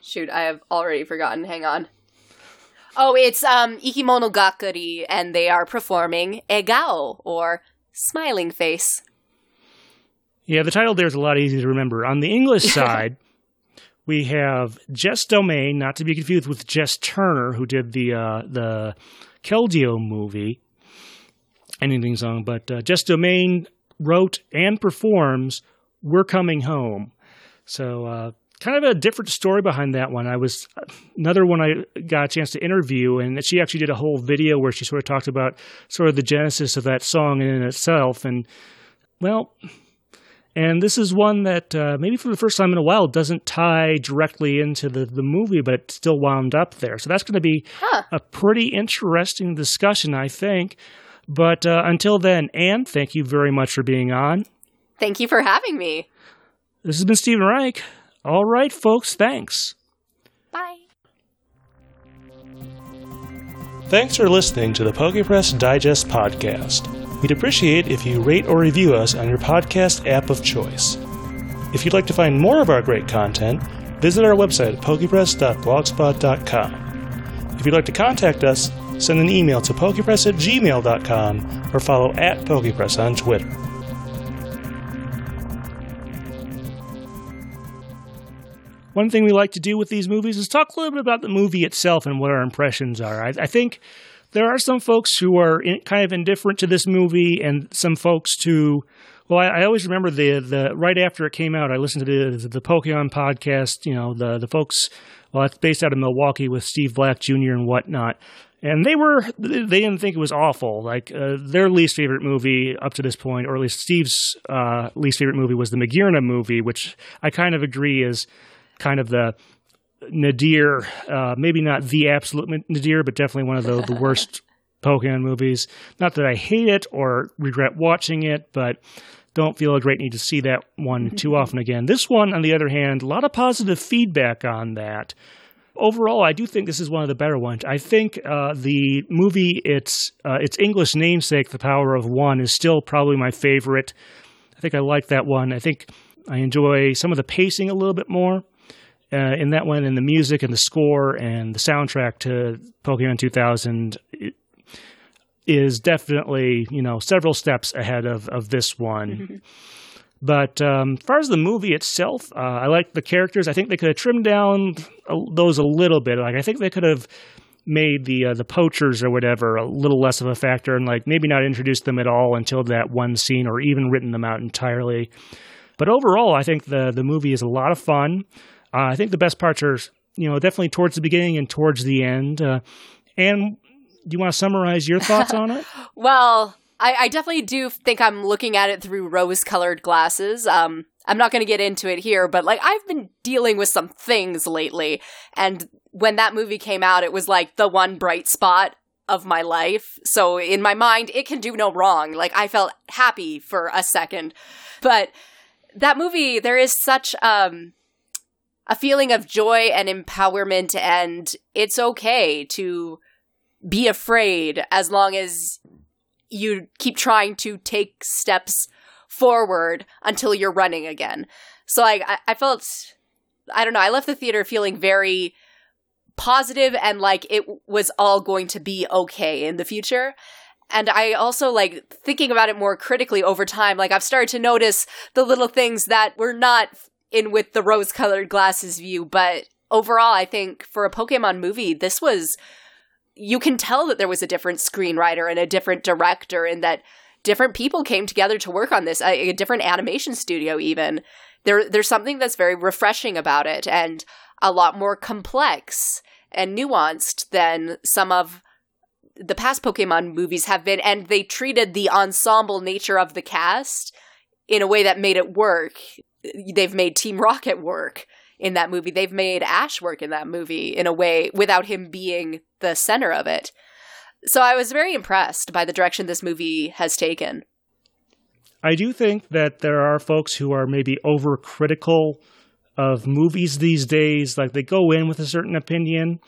B: Shoot, I have already forgotten. Hang on. Oh, it's um Ikimonogakari, and they are performing Egao or Smiling Face.
A: Yeah, the title there is a lot easier to remember. On the English *laughs* side, we have Jess Domain, not to be confused with Jess Turner, who did the uh, the Keldeo movie, ending song. But uh, Jess Domain wrote and performs "We're Coming Home," so uh, kind of a different story behind that one. I was another one I got a chance to interview, and she actually did a whole video where she sort of talked about sort of the genesis of that song in itself, and well and this is one that uh, maybe for the first time in a while doesn't tie directly into the, the movie, but it still wound up there. So that's going to be huh. a pretty interesting discussion, I think. But uh, until then, Anne, thank you very much for being on.
B: Thank you for having me.
A: This has been Stephen Reich. All right, folks, thanks.
B: Bye.
A: Thanks for listening to the PokePress Digest podcast. We'd appreciate if you rate or review us on your podcast app of choice. If you'd like to find more of our great content, visit our website at pokepress.blogspot.com. If you'd like to contact us, send an email to pokepress at gmail.com or follow at pokepress on Twitter. One thing we like to do with these movies is talk a little bit about the movie itself and what our impressions are. I, I think there are some folks who are in, kind of indifferent to this movie, and some folks who Well, I, I, always remember the the right after it came out, I listened to the the Pokemon podcast. You know, the the folks. Well, it's based out of Milwaukee with Steve Black Jr. and whatnot, and they were they didn't think it was awful. Like uh, their least favorite movie up to this point, or at least Steve's uh, least favorite movie was the Magearna movie, which I kind of agree is kind of the nadir. Uh, maybe not the absolute nadir, but definitely one of the, the *laughs* worst Pokemon movies. Not that I hate it or regret watching it, but don't feel a great need to see that one *laughs* too often again. This one, on the other hand, a lot of positive feedback on that. Overall, I do think this is one of the better ones. I think uh, the movie, its uh, its English namesake, The Power of One, is still probably my favorite. I think I like that one. I think I enjoy some of the pacing a little bit more uh, in that one, and the music and the score and the soundtrack to Pokemon 2000 is definitely you know several steps ahead of of this one. *laughs* but um, as far as the movie itself, uh, I like the characters. I think they could have trimmed down those a little bit. Like I think they could have made the uh, the poachers or whatever a little less of a factor, and like maybe not introduced them at all until that one scene, or even written them out entirely. But overall, I think the the movie is a lot of fun. Uh, I think the best parts are you know definitely towards the beginning and towards the end. Uh, and do you want to summarize your thoughts on it? *laughs*
B: well, I, I, definitely do think I'm looking at it through rose colored glasses. Um, I'm not going to get into it here, but like I've been dealing with some things lately. And when that movie came out, it was like the one bright spot of my life. So in my mind, it can do no wrong. Like I felt happy for a second. But that movie, there is such um a feeling of joy and empowerment and it's okay to be afraid as long as you keep trying to take steps forward until you're running again. So I, I felt I don't know, I left the theater feeling very positive and like it was all going to be okay in the future. And I also like thinking about it more critically over time. Like I've started to notice the little things that were not in with the rose colored glasses view. But overall, I think for a Pokemon movie, this was you can tell that there was a different screenwriter and a different director and that different people came together to work on this a, a, different animation studio even there there's something that's very refreshing about it and a lot more complex and nuanced than some of the past pokemon movies have been and they treated the ensemble nature of the cast in a way that made it work they've made team rocket work in that movie. They've made Ash work in that movie in a way without him being the center of it. So I was very impressed by the direction this movie has taken.
A: I do think that there are folks who are maybe overcritical of movies these days. Like they go in with a certain opinion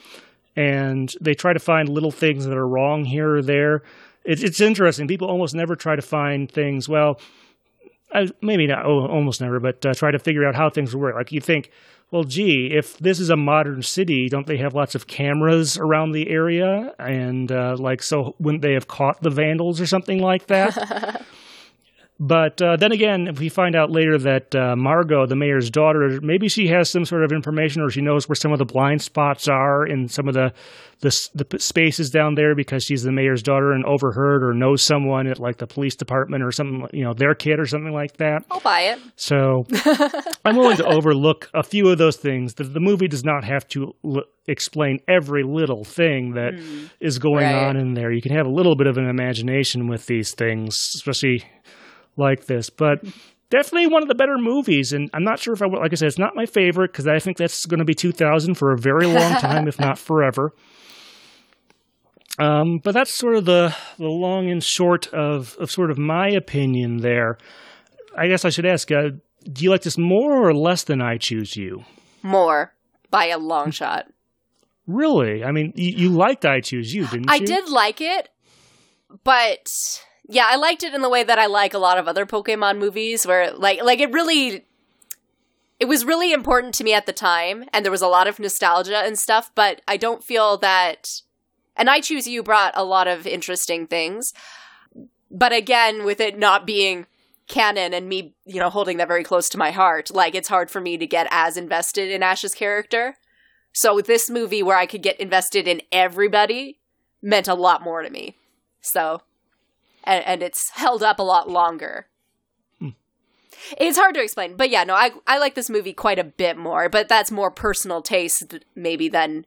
A: and they try to find little things that are wrong here or there. It's, it's interesting. People almost never try to find things, well, maybe not almost never, but uh, try to figure out how things work. Like you think, well, gee, if this is a modern city, don't they have lots of cameras around the area? And uh, like, so wouldn't they have caught the vandals or something like that? *laughs* But uh, then again, if we find out later that uh, Margo, the mayor's daughter, maybe she has some sort of information, or she knows where some of the blind spots are in some of the, the the, spaces down there because she's the mayor's daughter and overheard, or knows someone at like the police department or something, you know, their kid or something like that.
B: I'll buy it.
A: So I'm willing to *laughs* overlook a few of those things. The, the movie does not have to l- explain every little thing that mm. is going right. on in there. You can have a little bit of an imagination with these things, especially like this, but definitely one of the better movies. And I'm not sure if I like I said, it's not my favorite because I think that's going to be 2000 for a very long *laughs* time, if not forever. Um, but that's sort of the the long and short of of sort of my opinion there. I guess I should ask: uh, Do you like this more or less than I Choose You?
B: More by a long shot.
A: Really? I mean, you, you liked I Choose You, didn't
B: I
A: you?
B: I did like it, but yeah, I liked it in the way that I like a lot of other Pokemon movies where like like it really it was really important to me at the time and there was a lot of nostalgia and stuff, but I don't feel that and I choose you brought a lot of interesting things. But again, with it not being canon and me, you know, holding that very close to my heart, like it's hard for me to get as invested in Ash's character. So with this movie where I could get invested in everybody meant a lot more to me. So and, and it's held up a lot longer.
A: Hmm.
B: It's hard to explain, but yeah, no, I I like this movie quite a bit more, but that's more personal taste maybe than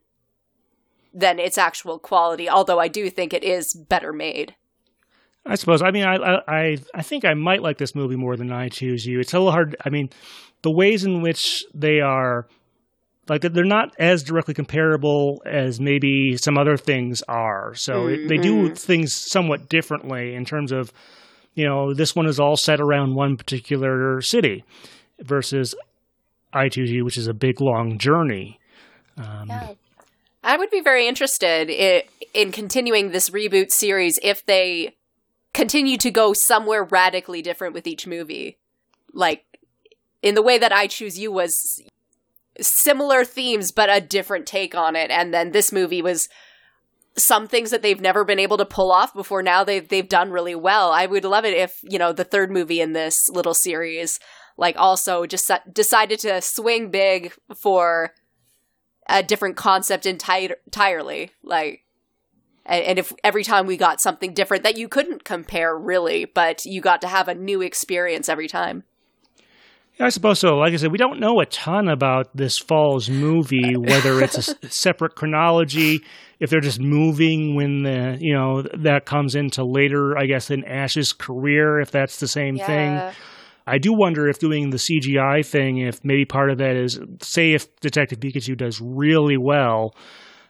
B: than its actual quality. Although I do think it is better made.
A: I suppose. I mean, I I I think I might like this movie more than I Choose You. It's a little hard. I mean, the ways in which they are like they're not as directly comparable as maybe some other things are. So mm-hmm. they do mm-hmm. things somewhat differently in terms of, you know, this one is all set around one particular city versus I Choose You, which is a big long journey.
B: Um, yeah. I would be very interested in, in continuing this reboot series if they continue to go somewhere radically different with each movie. Like, in the way that I Choose You was similar themes, but a different take on it. And then this movie was some things that they've never been able to pull off before. Now they've, they've done really well. I would love it if, you know, the third movie in this little series, like, also just decided to swing big for a different concept enti- entirely. Like, and if every time we got something different that you couldn't compare really, but you got to have a new experience every time.
A: Yeah, I suppose so. Like I said, we don't know a ton about this fall's movie, *laughs* whether it's a separate chronology, if they're just moving when the you know that comes into later, I guess, in Ash's career, if that's the same yeah. thing. I do wonder if doing the CGI thing, if maybe part of that is, say, if Detective Pikachu does really well,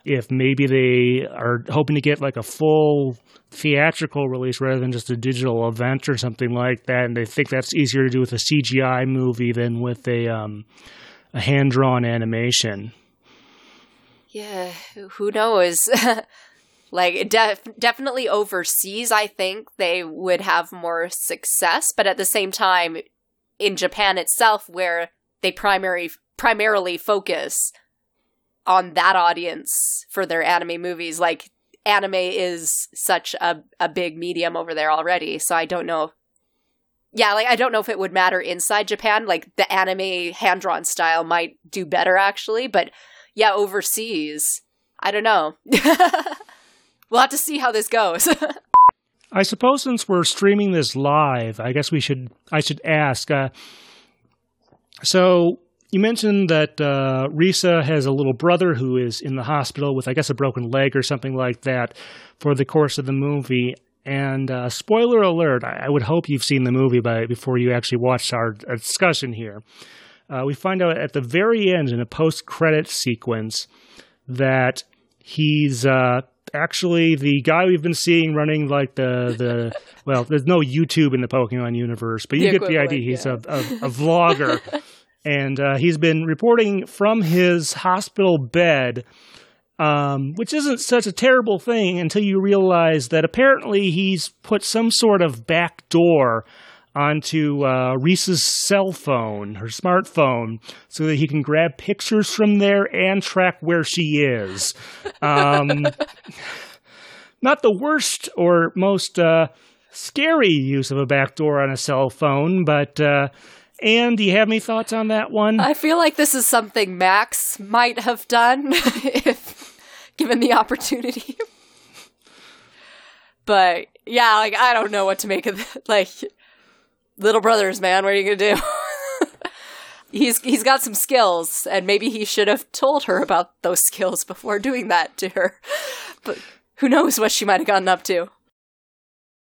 A: if maybe they are hoping to get like a full theatrical release rather than just a digital event or something like that, and they think that's easier to do with a CGI movie than with a um, a hand drawn animation.
B: Yeah, who knows? *laughs* like def- definitely overseas, I think they would have more success, but at the same time, in Japan itself, where they primary primarily focus on that audience for their anime movies. Like anime is such a, a big medium over there already, so I don't know. Yeah, like I don't know if it would matter inside Japan. Like the anime hand drawn style might do better actually, but yeah, overseas, I don't know. *laughs* we'll have to see how this goes. *laughs*
A: I suppose since we're streaming this live, I guess we should I should ask. Uh, so you mentioned that uh, Risa has a little brother who is in the hospital with, I guess, a broken leg or something like that for the course of the movie. And uh, spoiler alert, I, I, would hope you've seen the movie by, before you actually watched our, our discussion here. Uh, we find out at the very end in a post credit sequence that he's uh, actually the guy we've been seeing running like the the well there's no youtube in the pokemon universe but you the get the idea he's yeah. a, a, a vlogger *laughs* and uh, he's been reporting from his hospital bed, um, which isn't such a terrible thing until you realize that apparently he's put some sort of back door onto uh, Risa's cell phone, her smartphone, so that he can grab pictures from there and track where she is. Um, *laughs* not the worst or most uh, scary use of a backdoor on a cell phone, but and do you have any thoughts on that one?
B: I feel like this is something Max might have done *laughs* if given the opportunity. *laughs* but yeah, like I don't know what to make of it. *laughs* Like little brothers, man, what are you gonna do? he's he's got some skills, and maybe he should have told her about those skills before doing that to her. But who knows what she might have gotten up to?